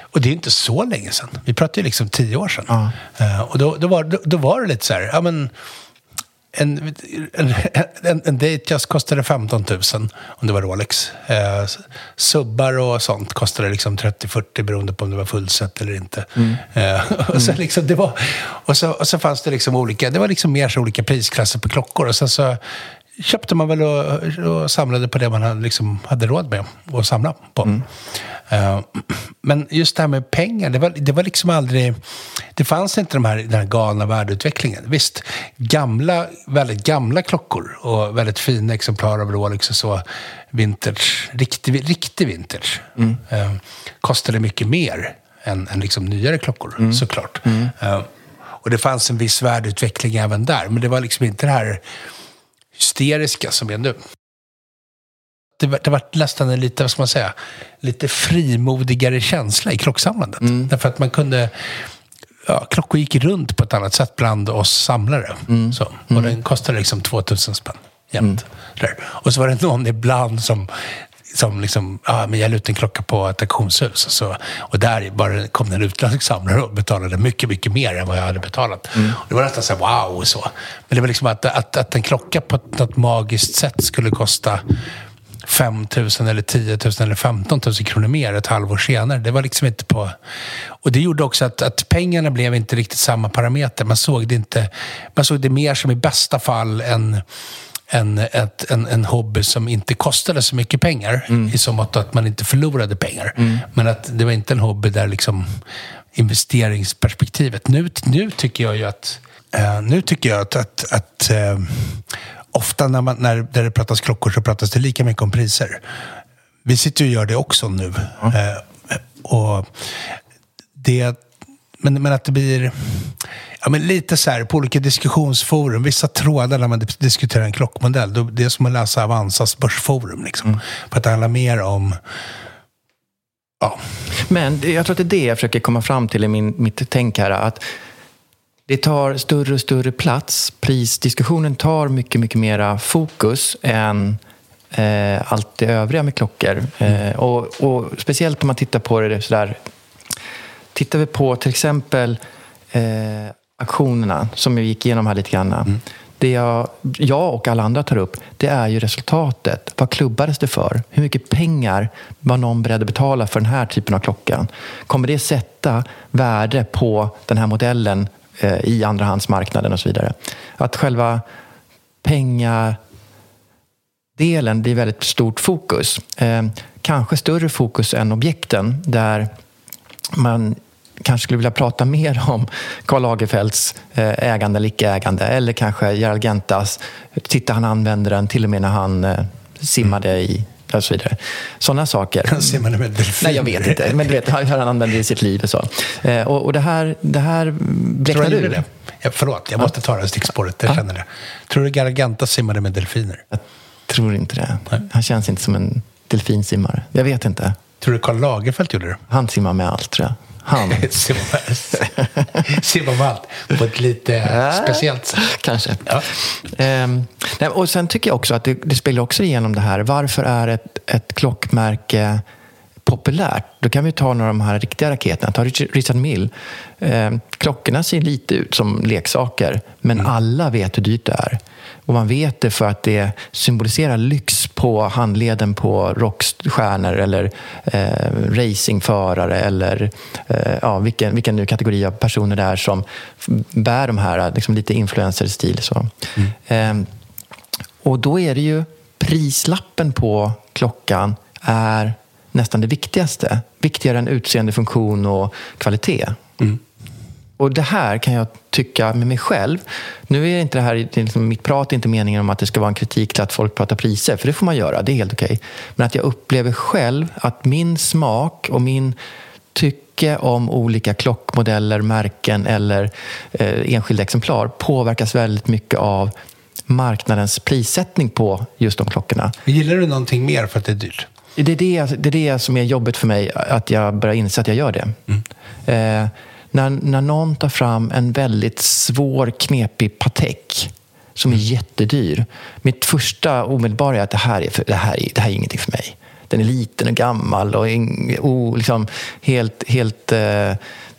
A: och det är inte så länge sedan. Vi pratar ju liksom tio år sedan. Eh, och då, då, var, då, då var det lite så här, ja men en, en, en, en Datejust kostade 15 000 om det var Rolex. Eh, subbar och sånt kostade liksom 30-40 beroende på om det var fullset eller inte. Eh, [LAUGHS] och, så liksom det var, och, så, och så fanns det liksom olika, det var liksom mer så olika prisklasser på klockor. Och sen så köpte man väl och, och samlade på det man hade, liksom hade råd med att samla på. Eh, men just det här med pengar, det var, det var liksom aldrig... Det fanns inte de här, den här galna värdeutvecklingen. Visst, gamla, väldigt gamla klockor och väldigt fina exemplar av Rolex och så, vintage, riktig, riktig vintage, eh, kostade mycket mer än, än liksom nyare klockor, såklart. Eh, och det fanns en viss värdeutveckling även där, men det var liksom inte det här hysteriska som är nu det det var nästan en lite, vad ska man säga, lite frimodigare känsla i klocksamlandet. Därför att man kunde, ja, klockor gick runt på ett annat sätt bland oss samlare. Så, och den kostade liksom 2000 spänn jämt. Där. Och så var det någon ibland som som liksom, ja men jag la ut en klocka på ett auktionshus. Och, så, och där bara kom en utländsk samlare och betalade mycket, mycket mer än vad jag hade betalat. Och det var nästan så här, wow och så. Men det var liksom att, att, att en klocka på något magiskt sätt skulle kosta 5 000 eller 10 000 eller 15 000 kronor mer ett halvår senare. Det var liksom inte på... Och det gjorde också att, att pengarna blev inte riktigt samma parameter. Man såg det inte... Man såg det mer som i bästa fall en, en, ett, en, en hobby som inte kostade så mycket pengar. I så mått att man inte förlorade pengar. Men att det var inte en hobby där liksom investeringsperspektivet. Nu, nu tycker jag ju att... eh, nu tycker jag att, att, att eh, ofta när, man, när det pratas klockor så pratas det lika mycket om priser. Vi sitter ju och gör det också nu. Eh, och det, men, men att det blir ja, men lite så här på olika diskussionsforum, vissa trådar när man dis- diskuterar en klockmodell, då, det är som att läsa Avanzas börsforum. Liksom. För att det handlar mer om Ja.
B: Men jag tror att det är det jag försöker komma fram till i min, mitt tänk här. Att det tar större och större plats. Prisdiskussionen tar mycket, mycket mera fokus än eh, allt det övriga med klockor. Eh, och, och speciellt om man tittar på det sådär. Tittar vi på till exempel eh, aktionerna som jag gick igenom här lite grann. Det jag, jag och alla andra tar upp, det är ju resultatet. Vad klubbades det för? Hur mycket pengar var någon beredd att betala för den här typen av klockan? Kommer det sätta värde på den här modellen i andrahandsmarknaden och så vidare? Att själva pengar delen blir väldigt stort fokus. Eh, kanske större fokus än objekten där man kanske skulle vilja prata mer om Karl Lagerfelds eh, ägande eller icke-ägande eller kanske Gerald Gentas. Titta, han använde den till och med när han eh, simmade i och så vidare. Sådana saker. [LAUGHS]
A: Simmade med delfiner.
B: Nej, jag vet inte. Men du vet, hur han använde det i sitt liv och så. Eh, och, och det här, det här
A: du gjorde
B: ur.
A: det? Ja, förlåt, jag måste ta det här stickspåret. Jag känner det. Tror du Garganta simmade med delfiner?
B: Jag tror inte det. Han känns inte som en delfinsimmare. Jag vet inte.
A: Tror du Karl Lagerfeld gjorde det?
B: Han simmar med allt, tror jag. Han. [LAUGHS]
A: Allt på ett lite speciellt sätt.
B: Kanske.
A: Ja.
B: Ehm, och sen tycker jag också att det, det spelar också igenom det här. Varför är ett, ett klockmärke populärt? Då kan vi ta några av de här riktiga raketerna. Ta Richard, Mill. Ehm, klockorna ser lite ut som leksaker, men alla vet hur dyrt det är. Och man vet det för att det symboliserar lyx på handleden på rockstjärnor eller eh, racingförare eller eh, ja, vilken, vilken nu kategori av personer det är som bär de här liksom lite influencer-stil. Så. Eh, och då är det ju prislappen på klockan är nästan det viktigaste. Viktigare än utseende, funktion och kvalitet. Och det här kan jag tycka med mig själv. Nu är inte det här, liksom, mitt prat är inte meningen om att det ska vara en kritik till att folk pratar priser, för det får man göra, det är helt okej. Men att jag upplever själv att min smak och min tycke om olika klockmodeller, märken eller eh, enskilda exemplar påverkas väldigt mycket av marknadens prissättning på just de klockorna.
A: Gillar du någonting mer för att det är dyrt?
B: Det är det, det är det som är jobbigt för mig, att jag börjar inse att jag gör det. Eh, när, när någon tar fram en väldigt svår, knepig Patek som är jättedyr. Mitt första omedelbara är att det här är, för, det här är, det här är ingenting för mig. Den är liten och gammal och ing, oh, liksom helt, helt eh,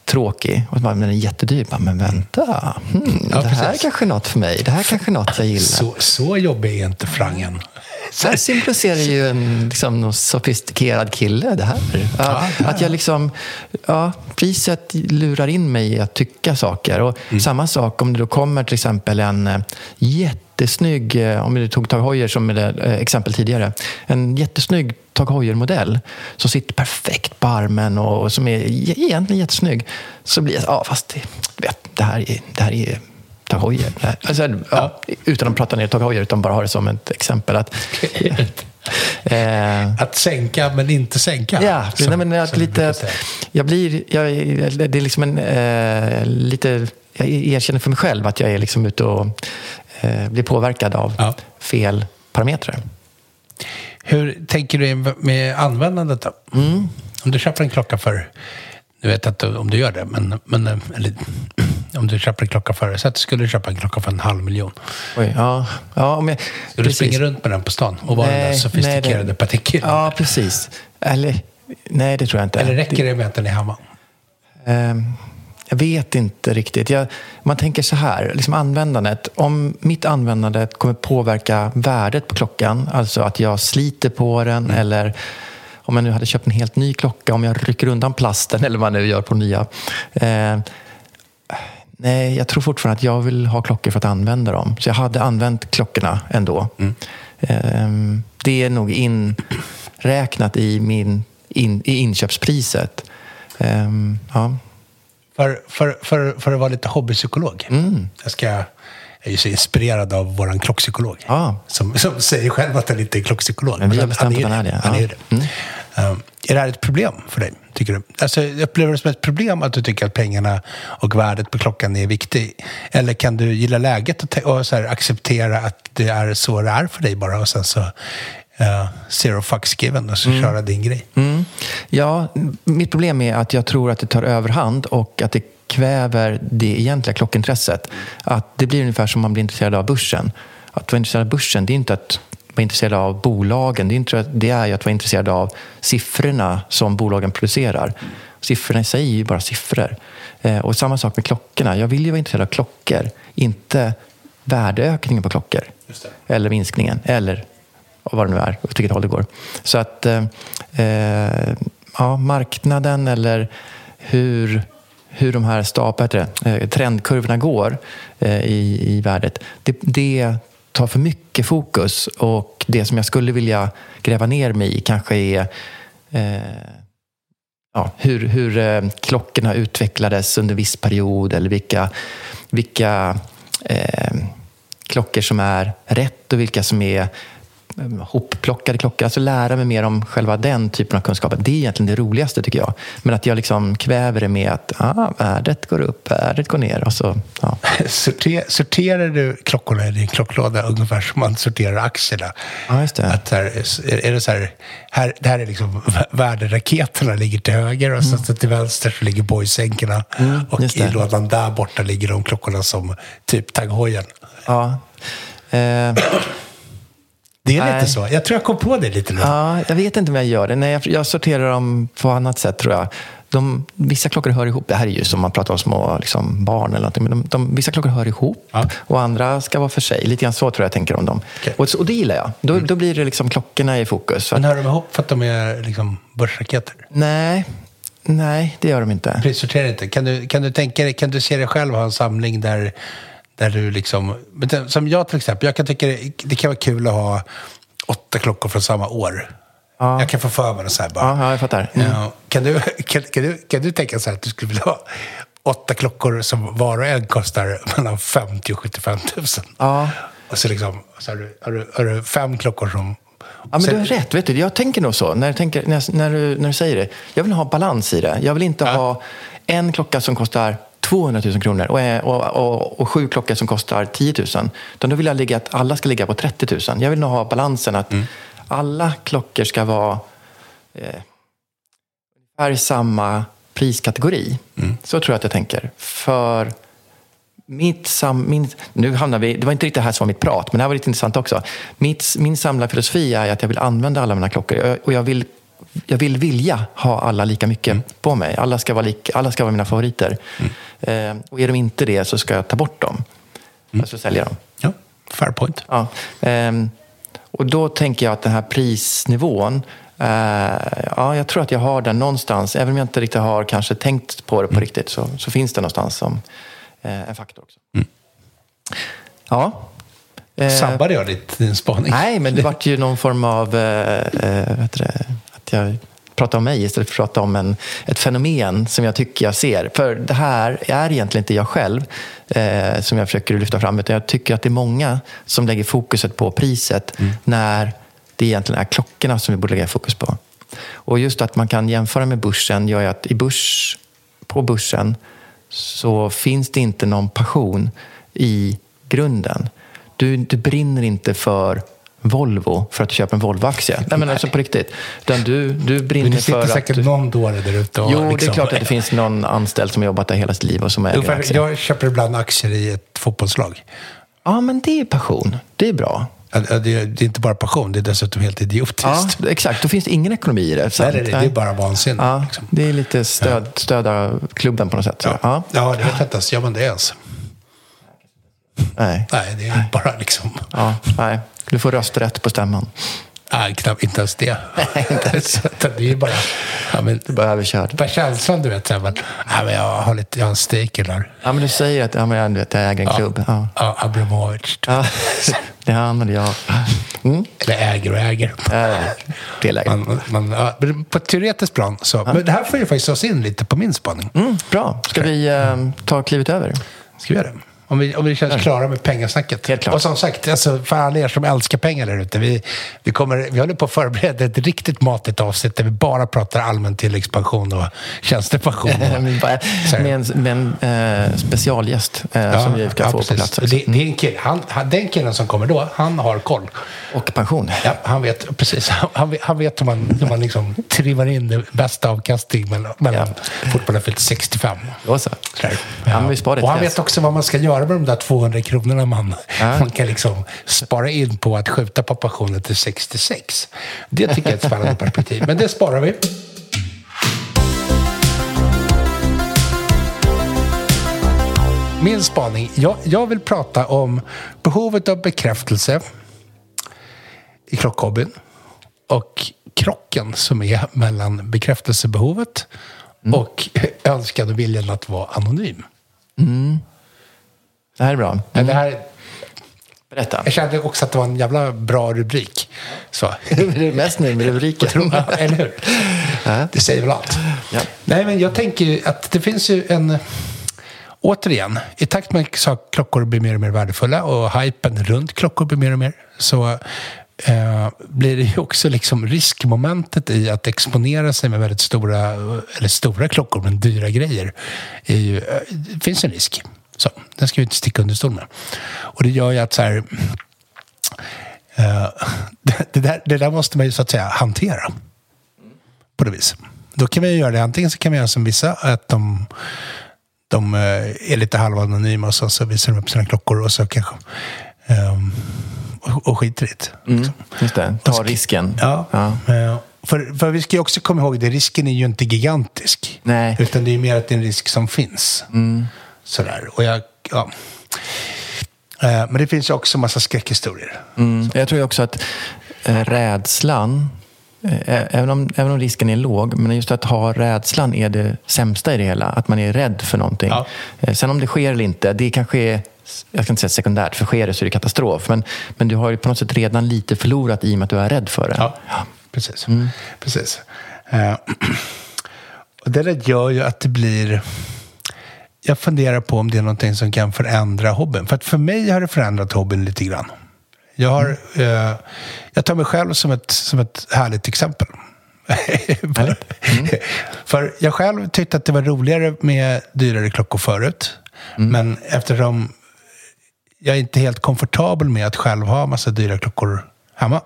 B: tråkig. Och men den är jättedyr. Bara, men vänta, hmm,
A: Ja,
B: det här är kanske något för mig. Det här är kanske något jag gillar.
A: Så, så jobbig är inte frangen. [LAUGHS]
B: Så här symboliserar ju en liksom, någon sofistikerad kille det här. Ja, Att jag liksom, ja, priset lurar in mig i att tycka saker. Och Samma sak om det då kommer till exempel en eh, jättesnygg, eh, om du tog Tag Heuer som eh, exempel tidigare, en jättesnygg Tag Heuer-modell som sitter perfekt på armen och, och som är egentligen jättesnygg. Så blir jag, ja fast vet, det här är, det här är Tag Heuer. Alltså, ja, utan att prata ner Tag Heuer, utan bara ha det som ett exempel. Att, [LAUGHS] eh,
A: Att sänka men inte sänka.
B: Ja,
A: som-
B: nej, men att lite, jag blir, jag, det är liksom en, eh, lite, jag erkänner för mig själv att jag är liksom ute och eh, blir påverkad av
A: Ja.
B: fel parametrar.
A: Hur tänker du med användandet då?
B: Mm.
A: Om du köper en klocka för, nu vet inte om du gör det, men, men eller, [CLEARS THROAT] om du köper en klocka för, så att du skulle köpa en klocka för en halv miljon.
B: Oj, ja, ja, om jag,
A: Ska du springa runt med den på stan och vara den där sofistikerade
B: det-
A: Patek-killen?
B: Ja, precis. Eller, nej, det tror jag inte.
A: Eller räcker det med att den är hemma?
B: Ehm, jag vet inte riktigt. Jag, man tänker så här, liksom användandet. Om mitt användande kommer påverka värdet på klockan, alltså att jag sliter på den eller om jag nu hade köpt en helt ny klocka, om jag rycker undan plasten [LAUGHS] eller vad man nu gör på nya. Eh, nej, jag tror fortfarande att jag vill ha klockor för att använda dem. Så jag hade använt klockorna ändå. Eh, det är nog inräknat i, min, in, i inköpspriset. Eh, ja.
A: För, för, för, för att vara lite hobbypsykolog.
B: Mm.
A: Jag, ska, jag är ju så inspirerad av vår klockpsykolog.
B: Ja.
A: Som, som säger själv att han inte är klockpsykolog.
B: Men vi har bestämt att han är det.
A: Han är det. Um, är det här ett problem för dig, tycker du? Alltså, upplever du det som ett problem att du tycker att pengarna och värdet på klockan är viktigt? Eller kan du gilla läget och, och så här, acceptera att det är så det är för dig bara och sen så uh, zero fucks given och så köra din grej.
B: Mm. Ja, mitt problem är att jag tror att det tar överhand och att det kväver det egentliga klockintresset. Att det blir ungefär som man blir intresserad av börsen. Att vara intresserad av börsen, det är inte att vara intresserad av bolagen. Det är, inte, det är ju att vara intresserad av siffrorna som bolagen producerar. Siffrorna i sig är ju bara siffror. Eh, och samma sak med klockorna. Jag vill ju vara intresserad av klockor, inte värdeökningen på klockor. Eller minskningen, eller vad det nu är, åt vilket håll det går. Så att eh, eh ja, marknaden eller hur, hur de här staplar, eh, trendkurvorna går eh, i, i värdet, det, det tar för mycket fokus och det som jag skulle vilja gräva ner mig i kanske är eh, ja, hur, hur eh, klockorna utvecklades under en viss period eller vilka, vilka eh, klockor som är rätt och vilka som är hopplockade klockor. Alltså lära mig mer om själva den typen av kunskaper. Det är egentligen det roligaste tycker jag. Men att jag liksom kväver det med att ah, värdet går upp, värdet går ner. Och så, ja. [LAUGHS]
A: Sorter, sorterar du klockorna i din klocklåda ungefär som man sorterar aktierna?
B: Ja, just det.
A: Att här, är det så här, här, det här är liksom värderaketerna ligger till höger och sen så till vänster så ligger boysänkorna. och
B: just
A: i lådan där borta ligger de klockorna som typ Tag Heuer.
B: Ja. Eh,
A: Det är
B: Nej.
A: lite så. Jag tror jag kom på det lite nu.
B: Ja, jag vet inte om jag gör det. Nej, jag, jag sorterar dem på annat sätt tror jag. De, vissa klockor hör ihop. Det här är ju som man pratar om små liksom, barn eller någonting. Men de, de, vissa klockor hör ihop
A: Ja.
B: och andra ska vara för sig. Lite grann så tror jag jag tänker om dem.
A: Okej.
B: Och, och det gillar jag. Då, då blir det liksom klockorna i fokus.
A: Men hör de ihop för att de är liksom börsraketer?
B: nej, nej, det gör de inte.
A: Prissortera inte. Kan du, kan du tänka kan du se dig själv ha en samling där, där du liksom... Som jag till exempel, jag kan tycka det, det kan vara kul att ha åtta klockor från samma år.
B: Ja.
A: Jag kan få för mig det så här bara.
B: Ja, ja, jag fattar. Mm.
A: Ja, kan, du, kan, kan, du, kan du tänka så här att du skulle vilja ha åtta klockor som var och en kostar mellan 50 och 75 000?
B: Ja.
A: Och så, liksom, så har, du, har, du, har du fem klockor som...
B: Ja, men du har rätt. Vet du, jag tänker nog så när, tänker, när, när, du, när du säger det. Jag vill ha balans i det. Jag vill inte ha en klocka som kostar 200 000 kronor och, och, och, och sju klockor som kostar 10 000. Utan då vill jag ligga att alla ska ligga på 30 000. Jag vill nog ha balansen att alla klockor ska vara eh, samma priskategori. Så tror jag att jag tänker. För mitt sam, min, nu hamnar vi, det var inte riktigt det här som var mitt prat, men det här var lite intressant också. Mitt, min samlarfilosofi är att jag vill använda alla mina klockor och jag vill, jag vill vilja ha alla lika mycket på mig. Alla ska vara, lik, alla ska vara mina favoriter. Eh, och är de inte det så ska jag ta bort dem. Alltså sälja dem.
A: Ja, fair point.
B: Ja. Ehm, och då tänker jag att den här prisnivån, eh, ja, jag tror att jag har den någonstans. Även om jag inte riktigt har kanske tänkt på det på riktigt så, så finns det någonstans som eh, en faktor också. Ja. Eh,
A: Sabbade jag ditt, din spaning?
B: Nej, men det vart ju någon form av... Eh, eh, heter det, att jag pratar om mig istället för att prata om en, ett fenomen som jag tycker jag ser. För det här är egentligen inte jag själv eh, som jag försöker lyfta fram, utan jag tycker att det är många som lägger fokuset på priset när det egentligen är klockorna som vi borde lägga fokus på. Och just att man kan jämföra med börsen gör ju att i börs, på börsen så finns det inte någon passion i grunden. Du, du brinner inte för Volvo för att du köper en Volvo-aktie. Nej, men alltså på riktigt. Utan du, du brinner
A: Men det sitter
B: för
A: säkert
B: att... Du...
A: någon dåre där ute och
B: Jo, det är
A: liksom-
B: klart att det finns någon anställd som har jobbat där hela sitt liv och som äger
A: Ungefär,
B: aktier.
A: jag köper ibland aktier i ett fotbollslag.
B: Ja, men det är passion. Det är bra.
A: Ja, Det är, inte bara passion, det är dessutom helt idiotiskt.
B: Ja, exakt. Då finns det ingen ekonomi i det.
A: Nej,
B: sant?
A: det, är bara vansinne.
B: Ja,
A: Liksom.
B: det är lite stöd, stöda klubben på något sätt.
A: Ja.
B: Ja.
A: Ja. det vet jag inte ens. Gör man det ens?
B: Nej.
A: Nej, det är bara liksom...
B: Ja, nej. Du får rösträtt på stämman.
A: Nej, knappt inte ens det. [LAUGHS] Så att det är bara... Ja, men,
B: Du bara överkörd.
A: bara känslan, du vet. Så här, men, ja, men jag har lite, jag har en stake där.
B: Ja, men du säger att ja, men jag, vet, jag äger en klubb. Ja.
A: Ja, Abramovic.
B: Ja, det använder jag. Mm.
A: Eller äger och äger.
B: Äh, delägare.
A: Man, man, ja, på ett teoretiskt plan så... Men det här får ju faktiskt oss in lite på min spaning.
B: Mm, bra. Ska vi eh, ta klivet över?
A: Ska vi göra det? Om vi, om vi känns klara med pengasnacket.
B: Helt klart.
A: Och som sagt, alltså, för alla er som älskar pengar där ute. Vi, vi, kommer, vi håller på att förbereda ett riktigt matigt avsnitt där vi bara pratar allmän tilläggspension och tjänstepension. [LAUGHS] Och,
B: med en, med en eh, specialgäst eh, som vi ska
A: ja,
B: få
A: precis.
B: på plats.
A: Det, det är en kille, han, han, den killen som kommer då, han har koll.
B: Och pension.
A: Ja, han vet precis. Han, vet- han vet hur man, hur man liksom trimmar in det bästa avkastning mellan, mellan fotbollen fyllt 65.
B: Då så. Ja, sparar
A: och han
B: till
A: vet också vad man ska göra med de där 200 kronorna man,
B: Ja.
A: man kan liksom spara in på att skjuta på pensionen till 66. Det tycker jag är ett spännande perspektiv. Men det sparar vi. Min spaning. Jag, jag vill prata om behovet av bekräftelse i klockhobbyn och krocken som är mellan bekräftelsebehovet och [LAUGHS] önskan och viljan att vara anonym.
B: Det här är bra.
A: Men Det här,
B: Berätta.
A: jag kände också att det var en jävla bra rubrik. Så. [LAUGHS]
B: det är mest nöjd med rubriken.
A: Eller hur? Det säger väl allt.
B: Ja.
A: Nej, men jag tänker ju att det finns ju en... Återigen, i takt med att klockor blir mer och mer värdefulla och hypen runt klockor blir mer och mer så eh, blir det ju också liksom riskmomentet i att exponera sig med väldigt stora, eller stora klockor, men dyra grejer. Ju, eh, det finns en risk. Så, den ska vi inte sticka under stol med. Och det gör ju att så här, eh, [LAUGHS] det, det, där, det där måste man ju så att säga hantera på det viset. Då kan vi göra det, antingen så kan vi göra som vissa, att de, de eh, är lite halvanonyma och så, så visar de upp sina klockor och så kanske ehm, och, och skiter i det.
B: Mm, just det. Ta risken.
A: Ja.
B: Ja.
A: Eh, För, för vi ska ju också komma ihåg det, risken är ju inte gigantisk.
B: Nej.
A: Utan det är mer att det är en risk som finns. Sådär. Och jag, ja. Eh, Men det finns ju också massa skräckhistorier.
B: Mm. Jag tror också att eh, rädslan, eh, även, om, även om risken är låg, men just att ha rädslan är det sämsta i det hela. Att man är rädd för någonting.
A: Ja.
B: Sen om det sker eller inte, det kanske är jag ska inte säga sekundärt, för sker det så är det katastrof. Men, men du har ju på något sätt redan lite förlorat i och med att du är rädd för det.
A: Ja, precis. precis. Eh, [CLEARS THROAT] och det där gör ju att det blir... Jag funderar på om det är någonting som kan förändra hobbyn. För att för mig har det förändrat hobbyn lite grann. Jag, har, eh, jag tar mig själv som ett, som ett härligt exempel. [LAUGHS] för, [LAUGHS] för jag själv tyckte att det var roligare med dyrare klockor förut. Men eftersom jag är inte helt komfortabel med att själv ha massa dyra klockor hemma.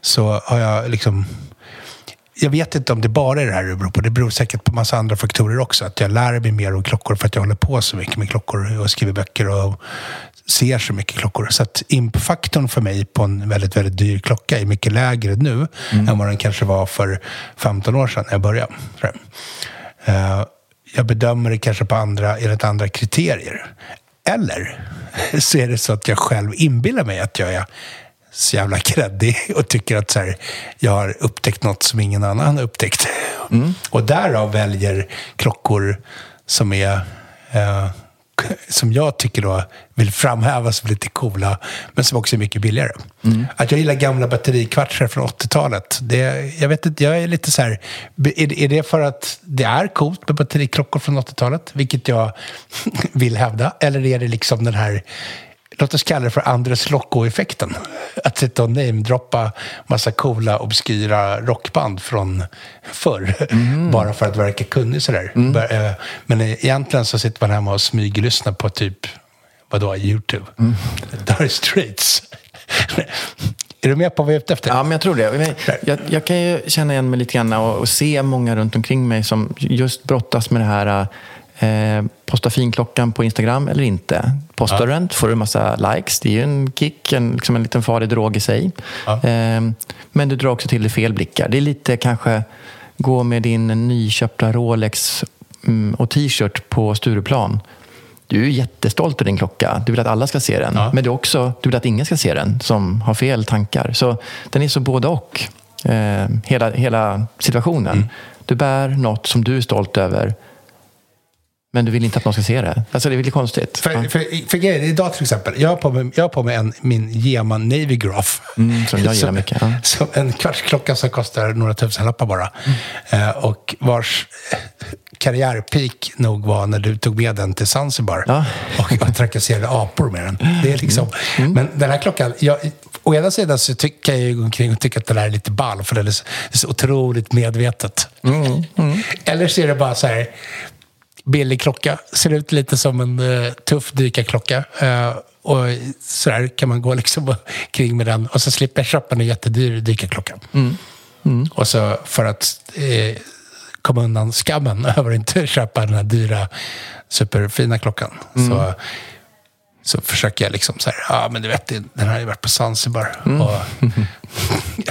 A: Så har jag liksom... Jag vet inte om det bara är det här det beror på. Det beror säkert på massa andra faktorer också. Att jag lär mig mer om klockor för att jag håller på så mycket med klockor och skriver böcker och ser så mycket klockor. Så att imp-faktorn för mig på en väldigt, väldigt dyr klocka är mycket lägre nu än vad den kanske var för 15 år sedan när jag började. Eh, jag bedömer det kanske på andra, enligt andra kriterier. Eller [LAUGHS] så är det så att jag själv inbillar mig att jag är så jävla kreddig och tycker att så här, jag har upptäckt något som ingen annan har upptäckt. Och därav väljer klockor som är eh, som jag tycker då vill framhäva som lite coola, men som också är mycket billigare. Att jag gillar gamla batterikvartsar från 80-talet, det, jag vet inte, jag är lite så här, är, är det för att det är coolt med batteriklockor från 80-talet, vilket jag [LAUGHS] vill hävda, eller är det liksom den här Låt oss kalla det för Andres Locco-effekten. Att sitta och namedroppa massa coola, obskyra rockband från förr. Bara för att verka kunnig sådär. Bör- eh, Men egentligen så sitter man hemma och smyglyssnar på typ, vadå, YouTube? [LAUGHS] Dire Straits. är du med på vad jag är ute efter?
B: Ja, men jag tror det. Jag, jag kan ju känna igen mig lite grann och, och se många runt omkring mig som just brottas med det här eh, posta finklockan på Instagram eller inte. Postar du den får du en massa likes. Det är ju en kick, en, liksom en liten farlig drog i sig.
A: Ja.
B: Eh, men du drar också till dig fel blickar. Det är lite kanske gå med din nyköpta Rolex mm, och t-shirt på Stureplan. Du är jättestolt över din klocka. Du vill att alla ska se den.
A: Ja.
B: Men du, också, du vill att ingen ska se den som har fel tankar. Så den är så både och. Eh, hela, hela situationen.
A: Mm.
B: Du bär något som du är stolt över. Men du vill inte att någon ska se det. Alltså det är lite konstigt.
A: För,
B: Ja.
A: för, för grejen, idag till exempel, jag har på mig, jag har på mig en, min Gema Navy Graph.
B: Mm, som jag gillar [LAUGHS] mycket, ja.
A: Som en kvartsklocka som kostar några tusenlappar bara.
B: Mm.
A: Eh, och vars karriärpeak nog var när du tog med den till Zanzibar
B: Ja.
A: och, trakasserade apor med den. Det är liksom, Men den här klockan, jag, å ena sidan så tycker jag gå omkring och tycka att den här är lite ball för den är så, det är så otroligt medvetet. Eller så är det bara så här billig klocka. Ser ut lite som en uh, tuff dykarklocka. Uh, och så här kan man gå liksom kring med den. Och så slipper jag köpa en jättedyr dykarklocka. Och så för att eh, komma undan skammen [LAUGHS] över att inte köpa den här dyra superfina klockan. Så, så försöker jag liksom så här, ja men du vet, den har ju varit på Zanzibar. Och,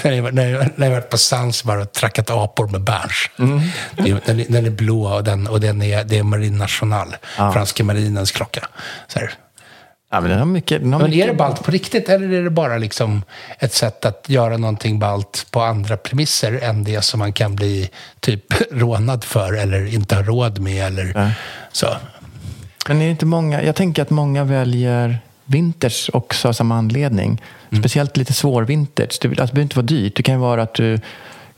A: när, jag, när, jag, när jag varit på Zanzibar och trackat apor med. Det är- Den, är- den är blå och, den, och den är, det är Marine National, franska marinens klocka. Så här.
B: Ja, men den har mycket... Den har
A: Men
B: mycket...
A: är det balt på riktigt eller är det bara liksom ett sätt att göra någonting balt på andra premisser än det som man kan bli typ [LAUGHS] rånad för eller inte ha råd med eller så?
B: Men är inte många, jag tänker att många väljer vintage också av samma anledning. Speciellt lite svår. Det, alltså, det behöver inte vara dyrt. Det kan ju vara att du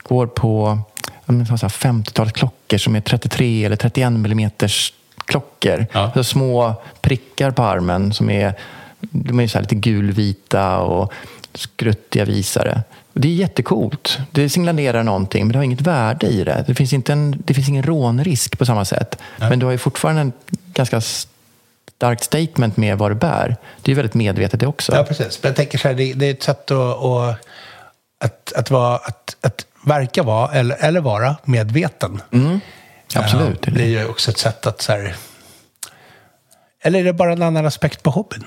B: går på ja, men så här 50-talsklockor som är 33 eller 31 millimeters klockor.
A: Ja.
B: Så små prickar på armen som är, de är så här lite gulvita och skruttiga visare. Det är jättecoolt. Det signalerar någonting, men det har inget värde i det. Det finns, inte en, det finns ingen rånrisk på samma sätt. Men du har ju fortfarande ganska starkt statement med vad du bär. Det är väldigt medvetet det också.
A: Ja, precis. Men jag tänker så här, det, det är ett sätt att, att, att, att, vara, att, att verka vara eller, eller vara medveten.
B: Absolut.
A: Ja, det är ju också ett sätt att så här... Eller är det bara en annan aspekt på hobbyn?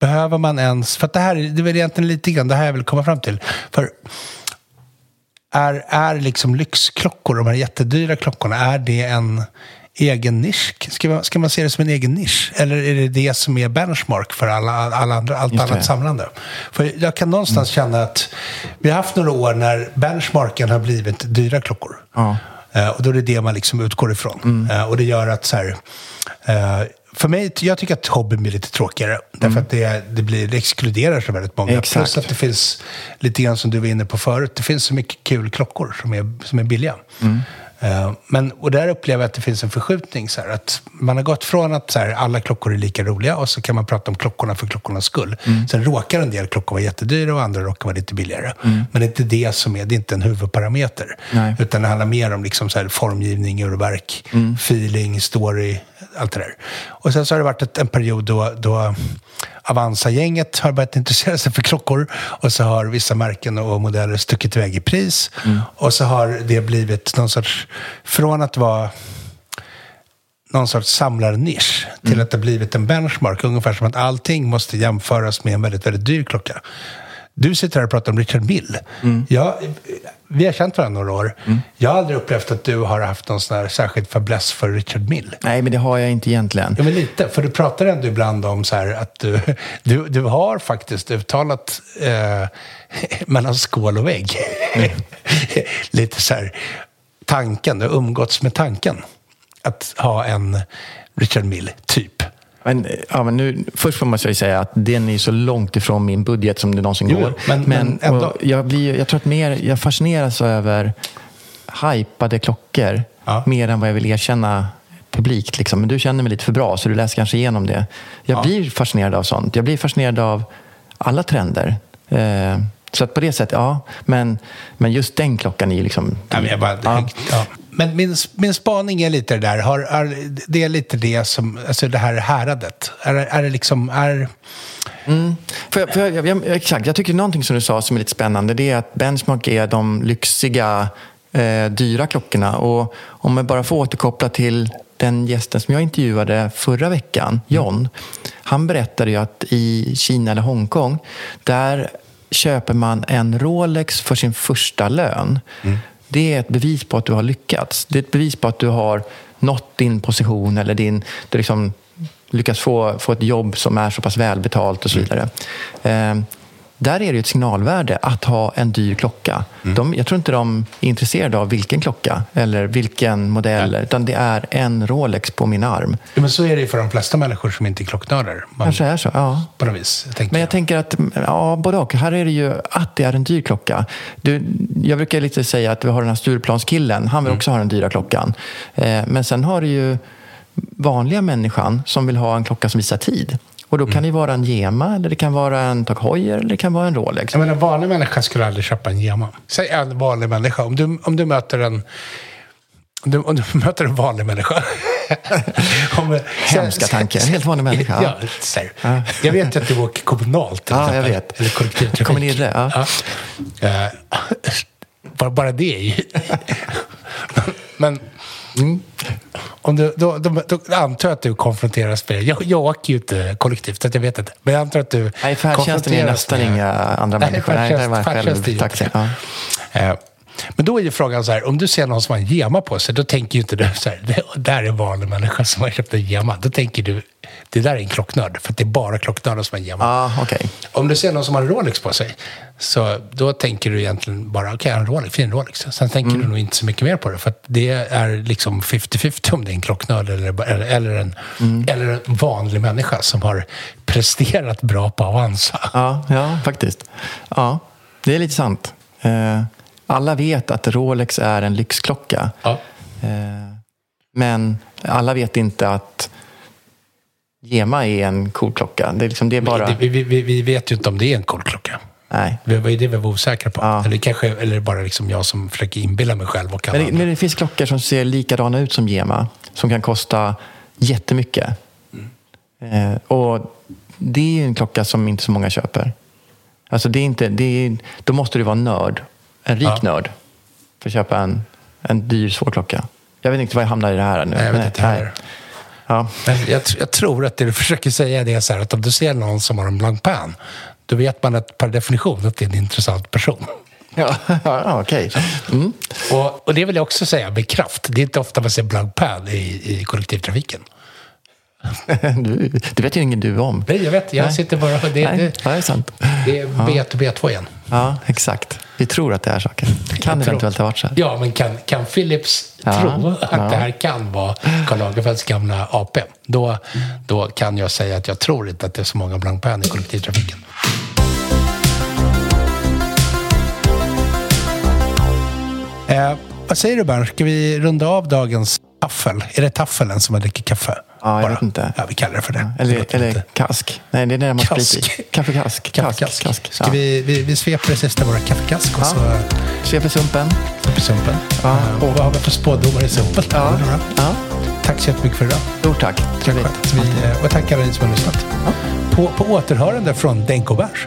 A: Behöver man ens... För att det här är- det är väl egentligen lite grann det här jag vill komma fram till. För är, är liksom lyxklockor, de här jättedyra klockorna, är det en egen nisch? Ska man, ska man se det som en egen nisch? Eller är det det som är benchmark för alla, alla andra, allt annat samlande? För jag kan någonstans känna att vi har haft några år när benchmarken har blivit dyra klockor.
B: Ja.
A: Eh, och då är det det man liksom utgår ifrån. Eh, och det gör att så här, eh, för mig, jag tycker att hobbyn blir lite tråkigare. Därför att det, det, blir, det exkluderar så väldigt många.
B: Exakt.
A: Plus att det finns, lite grann som du var inne på förut, det finns så mycket kul klockor som är, som är billiga. Eh, men, och där upplever jag att det finns en förskjutning. Så här, att man har gått från att så här, alla klockor är lika roliga och så kan man prata om klockorna för klockornas skull. Sen råkar en del klockor vara jättedyra och andra råkar vara lite billigare. Men det är inte det som är, det är inte en huvudparameter.
B: Nej.
A: Utan det handlar mer om liksom så här formgivning, urverk, feeling, story, allt det där. Och sen så har det varit ett, en period då, då Avanza-gänget har börjat intressera sig för klockor och så har vissa märken och modeller stuckit iväg i pris. Och så har det blivit någon sorts, från att vara någon sorts samlarnisch till att det blivit en benchmark. Ungefär som att allting måste jämföras med en väldigt, väldigt dyr klocka. Du sitter här och pratar om Richard Mill. Jag, vi har känt varandra några år. Jag har aldrig upplevt att du har haft någon sån här särskild fäbless för Richard Mill.
B: Nej, men det har jag inte egentligen.
A: Ja, men lite. För du pratar ändå ibland om så här att du, du, du har faktiskt uttalat eh, [LAUGHS] mellan skål och vägg. [LAUGHS] lite så här tanken, du har umgåtts med tanken att ha en Richard Mill, typ.
B: Men, ja, men nu, först jag ju säga att den är så långt ifrån min budget som det någonsin
A: Jo,
B: går.
A: men- men ändå.
B: och jag, blir, jag tror att mer, jag fascineras över hypade klockor
A: Ja.
B: mer än vad jag vill erkänna publikt. Liksom. Men du känner mig lite för bra, så du läser kanske igenom det. Jag
A: Ja.
B: blir fascinerad av sånt. Jag blir fascinerad av alla trender. Eh, så att på det sättet, ja. Men, men just den klockan är ju liksom...
A: Ja, men, jag bara,
B: Ja.
A: Men min, min spaning är lite det där. Har, är, det är lite det som, alltså det här häradet. Är, är det liksom, är...
B: För, jag- för jag, jag, exakt, jag tycker någonting som du sa som är lite spännande det är att Benchmark är de lyxiga, eh, dyra klockorna. Och om jag bara får återkoppla till den gästen som jag intervjuade förra veckan, John. Han berättade ju att i Kina eller Hongkong, där köper man en Rolex för sin första lön. Det är ett bevis på att du har lyckats. Det är ett bevis på att du har nått din position eller din, du liksom lyckas få, få ett jobb som är så pass välbetalt och så vidare. Eh, där är det ett signalvärde att ha en dyr klocka.
A: Mm.
B: De, jag tror inte de är intresserade av vilken klocka eller vilken modell, utan det är en Rolex på min arm.
A: Ja, men så är det för de flesta människor som inte är klocknördar. Man,
B: Kanske är så, ja.
A: På något vis, tänker
B: Men jag
A: jag.
B: tänker att, ja, både och. Här är det ju att det är en dyr klocka. Du, jag brukar lite säga att vi har den här Stureplanskillen. Han vill också ha den dyra klockan. Eh, men sen har du ju vanliga människan som vill ha en klocka som visar tid. Och då kan det ju vara en Gema, eller det kan vara en Tag Heuer, eller det kan vara en Rolex.
A: Menar, en vanlig människa skulle aldrig köpa en Gema. Säg en vanlig människa. Om du, om du möter en... Om du, om du [LAUGHS] möter en vanlig människa. [LAUGHS] om,
B: Hemska tanke. En helt vanlig människa.
A: Ja, säg. Jag vet att du åker kommunalt.
B: Ja, jag vet.
A: Eller kollektivtrafik.
B: Kommer ni det? Ja.
A: Ja. Eh, [LAUGHS] bara, bara det är ju... Men...
B: Mm.
A: Om du, då, då, då antar jag att du konfronteras med... Jag, jag åker ju inte kollektivt, så jag vet inte. Men jag antar att du
B: Nej, färdtjänsten är nästan
A: med-
B: inga andra
A: Nej,
B: människor. Nej, det
A: färdtjänst- färdtjänst är ju
B: själv taxi.
A: inte det.
B: Ja.
A: Men då är ju frågan så här, om du ser någon som har en gema på sig, då tänker ju inte du så här, det där är en vanlig människa som har köpt en gema. Då tänker du, det där är en klocknörd, för det är bara klocknördar som har en gema.
B: Ja, okej.
A: Om du ser någon som har en Rolex på sig, så då tänker du egentligen bara, okej, en Rolex, fin Rolex. Sen tänker
B: Mm.
A: du nog inte så mycket mer på det, för det är liksom 50-50 om det är en klocknörd eller, eller, eller, en,
B: Mm.
A: eller en vanlig människa som har presterat bra på Avanza.
B: Ja, ja, faktiskt. Ja, det är lite sant. Eh, Alla vet att Rolex är en lyxklocka.
A: Ja.
B: Eh, Men alla vet inte att Gema är en cool klocka. Det är, liksom, det är bara...
A: Vi, vi, vi, vi vet ju inte om det är en cool klocka.
B: Nej.
A: Det var ju det vi var osäkra på.
B: Ja.
A: Eller, kanske, eller bara liksom jag som försöker inbilla mig själv och
B: Men det, men det finns klockor som ser likadana ut som Gema. Som kan kosta jättemycket. Eh, och det är ju en klocka som inte så många köper. Alltså det är inte, det är, då måste du vara nörd. En rik
A: Ja.
B: nörd. För att köpa en, en dyr svår klocka. Jag vet inte vad jag hamnar i det här nu.
A: Nej, jag vet inte heller.
B: Ja.
A: Men jag, jag tror att det du försöker säga är så här att om du ser någon som har en Blancpain, då vet man att per definition att det är en intressant person. [LAUGHS]
B: Ja, ja okej. Mm.
A: Och, och det vill jag också säga med kraft. Det är inte ofta man ser Blancpain i, i kollektivtrafiken. [LAUGHS]
B: Du, det vet ju ingen du om.
A: Nej, jag vet. Jag
B: Nej.
A: sitter bara... Det,
B: Nej,
A: det,
B: det är sant.
A: det är B1 och B2 igen.
B: Ja, exakt. Vi tror att det är saker. Det kan
A: Jag tror-
B: eventuellt ha varit så här.
A: Ja, men kan, kan Philips
B: Ja,
A: tro att
B: ja.
A: det här kan vara Karl Lagerfelds gamla AP, då, då kan jag säga att jag tror inte att det är så många Blancpain i kollektivtrafiken. Eh, vad säger du Bernt? Ska vi runda av dagens taffel? Är det taffelen som man dricker kaffe?
B: Ja, jag vet inte.
A: Ja, vi kallar det för det. Det
B: Eller,
A: låter
B: eller kask. Nej, det är när man
A: Kask.
B: i. [LAUGHS] Kaffekask. Kask.
A: Kaffekask.
B: Kask.
A: Ska
B: Ja.
A: vi, vi, vi sveper det sista våra kaffekask och
B: Ja.
A: så
B: Sveper sumpen.
A: i sumpen.
B: Ja.
A: Eh, och vad har vi för spådomar i sumpen?
B: Ja. ja.
A: Tack så jättemycket för idag.
B: Stort tack.
A: Skönt. Vi, och tack alla ni som har lyssnat. På, på återhörande från Denko Bärs.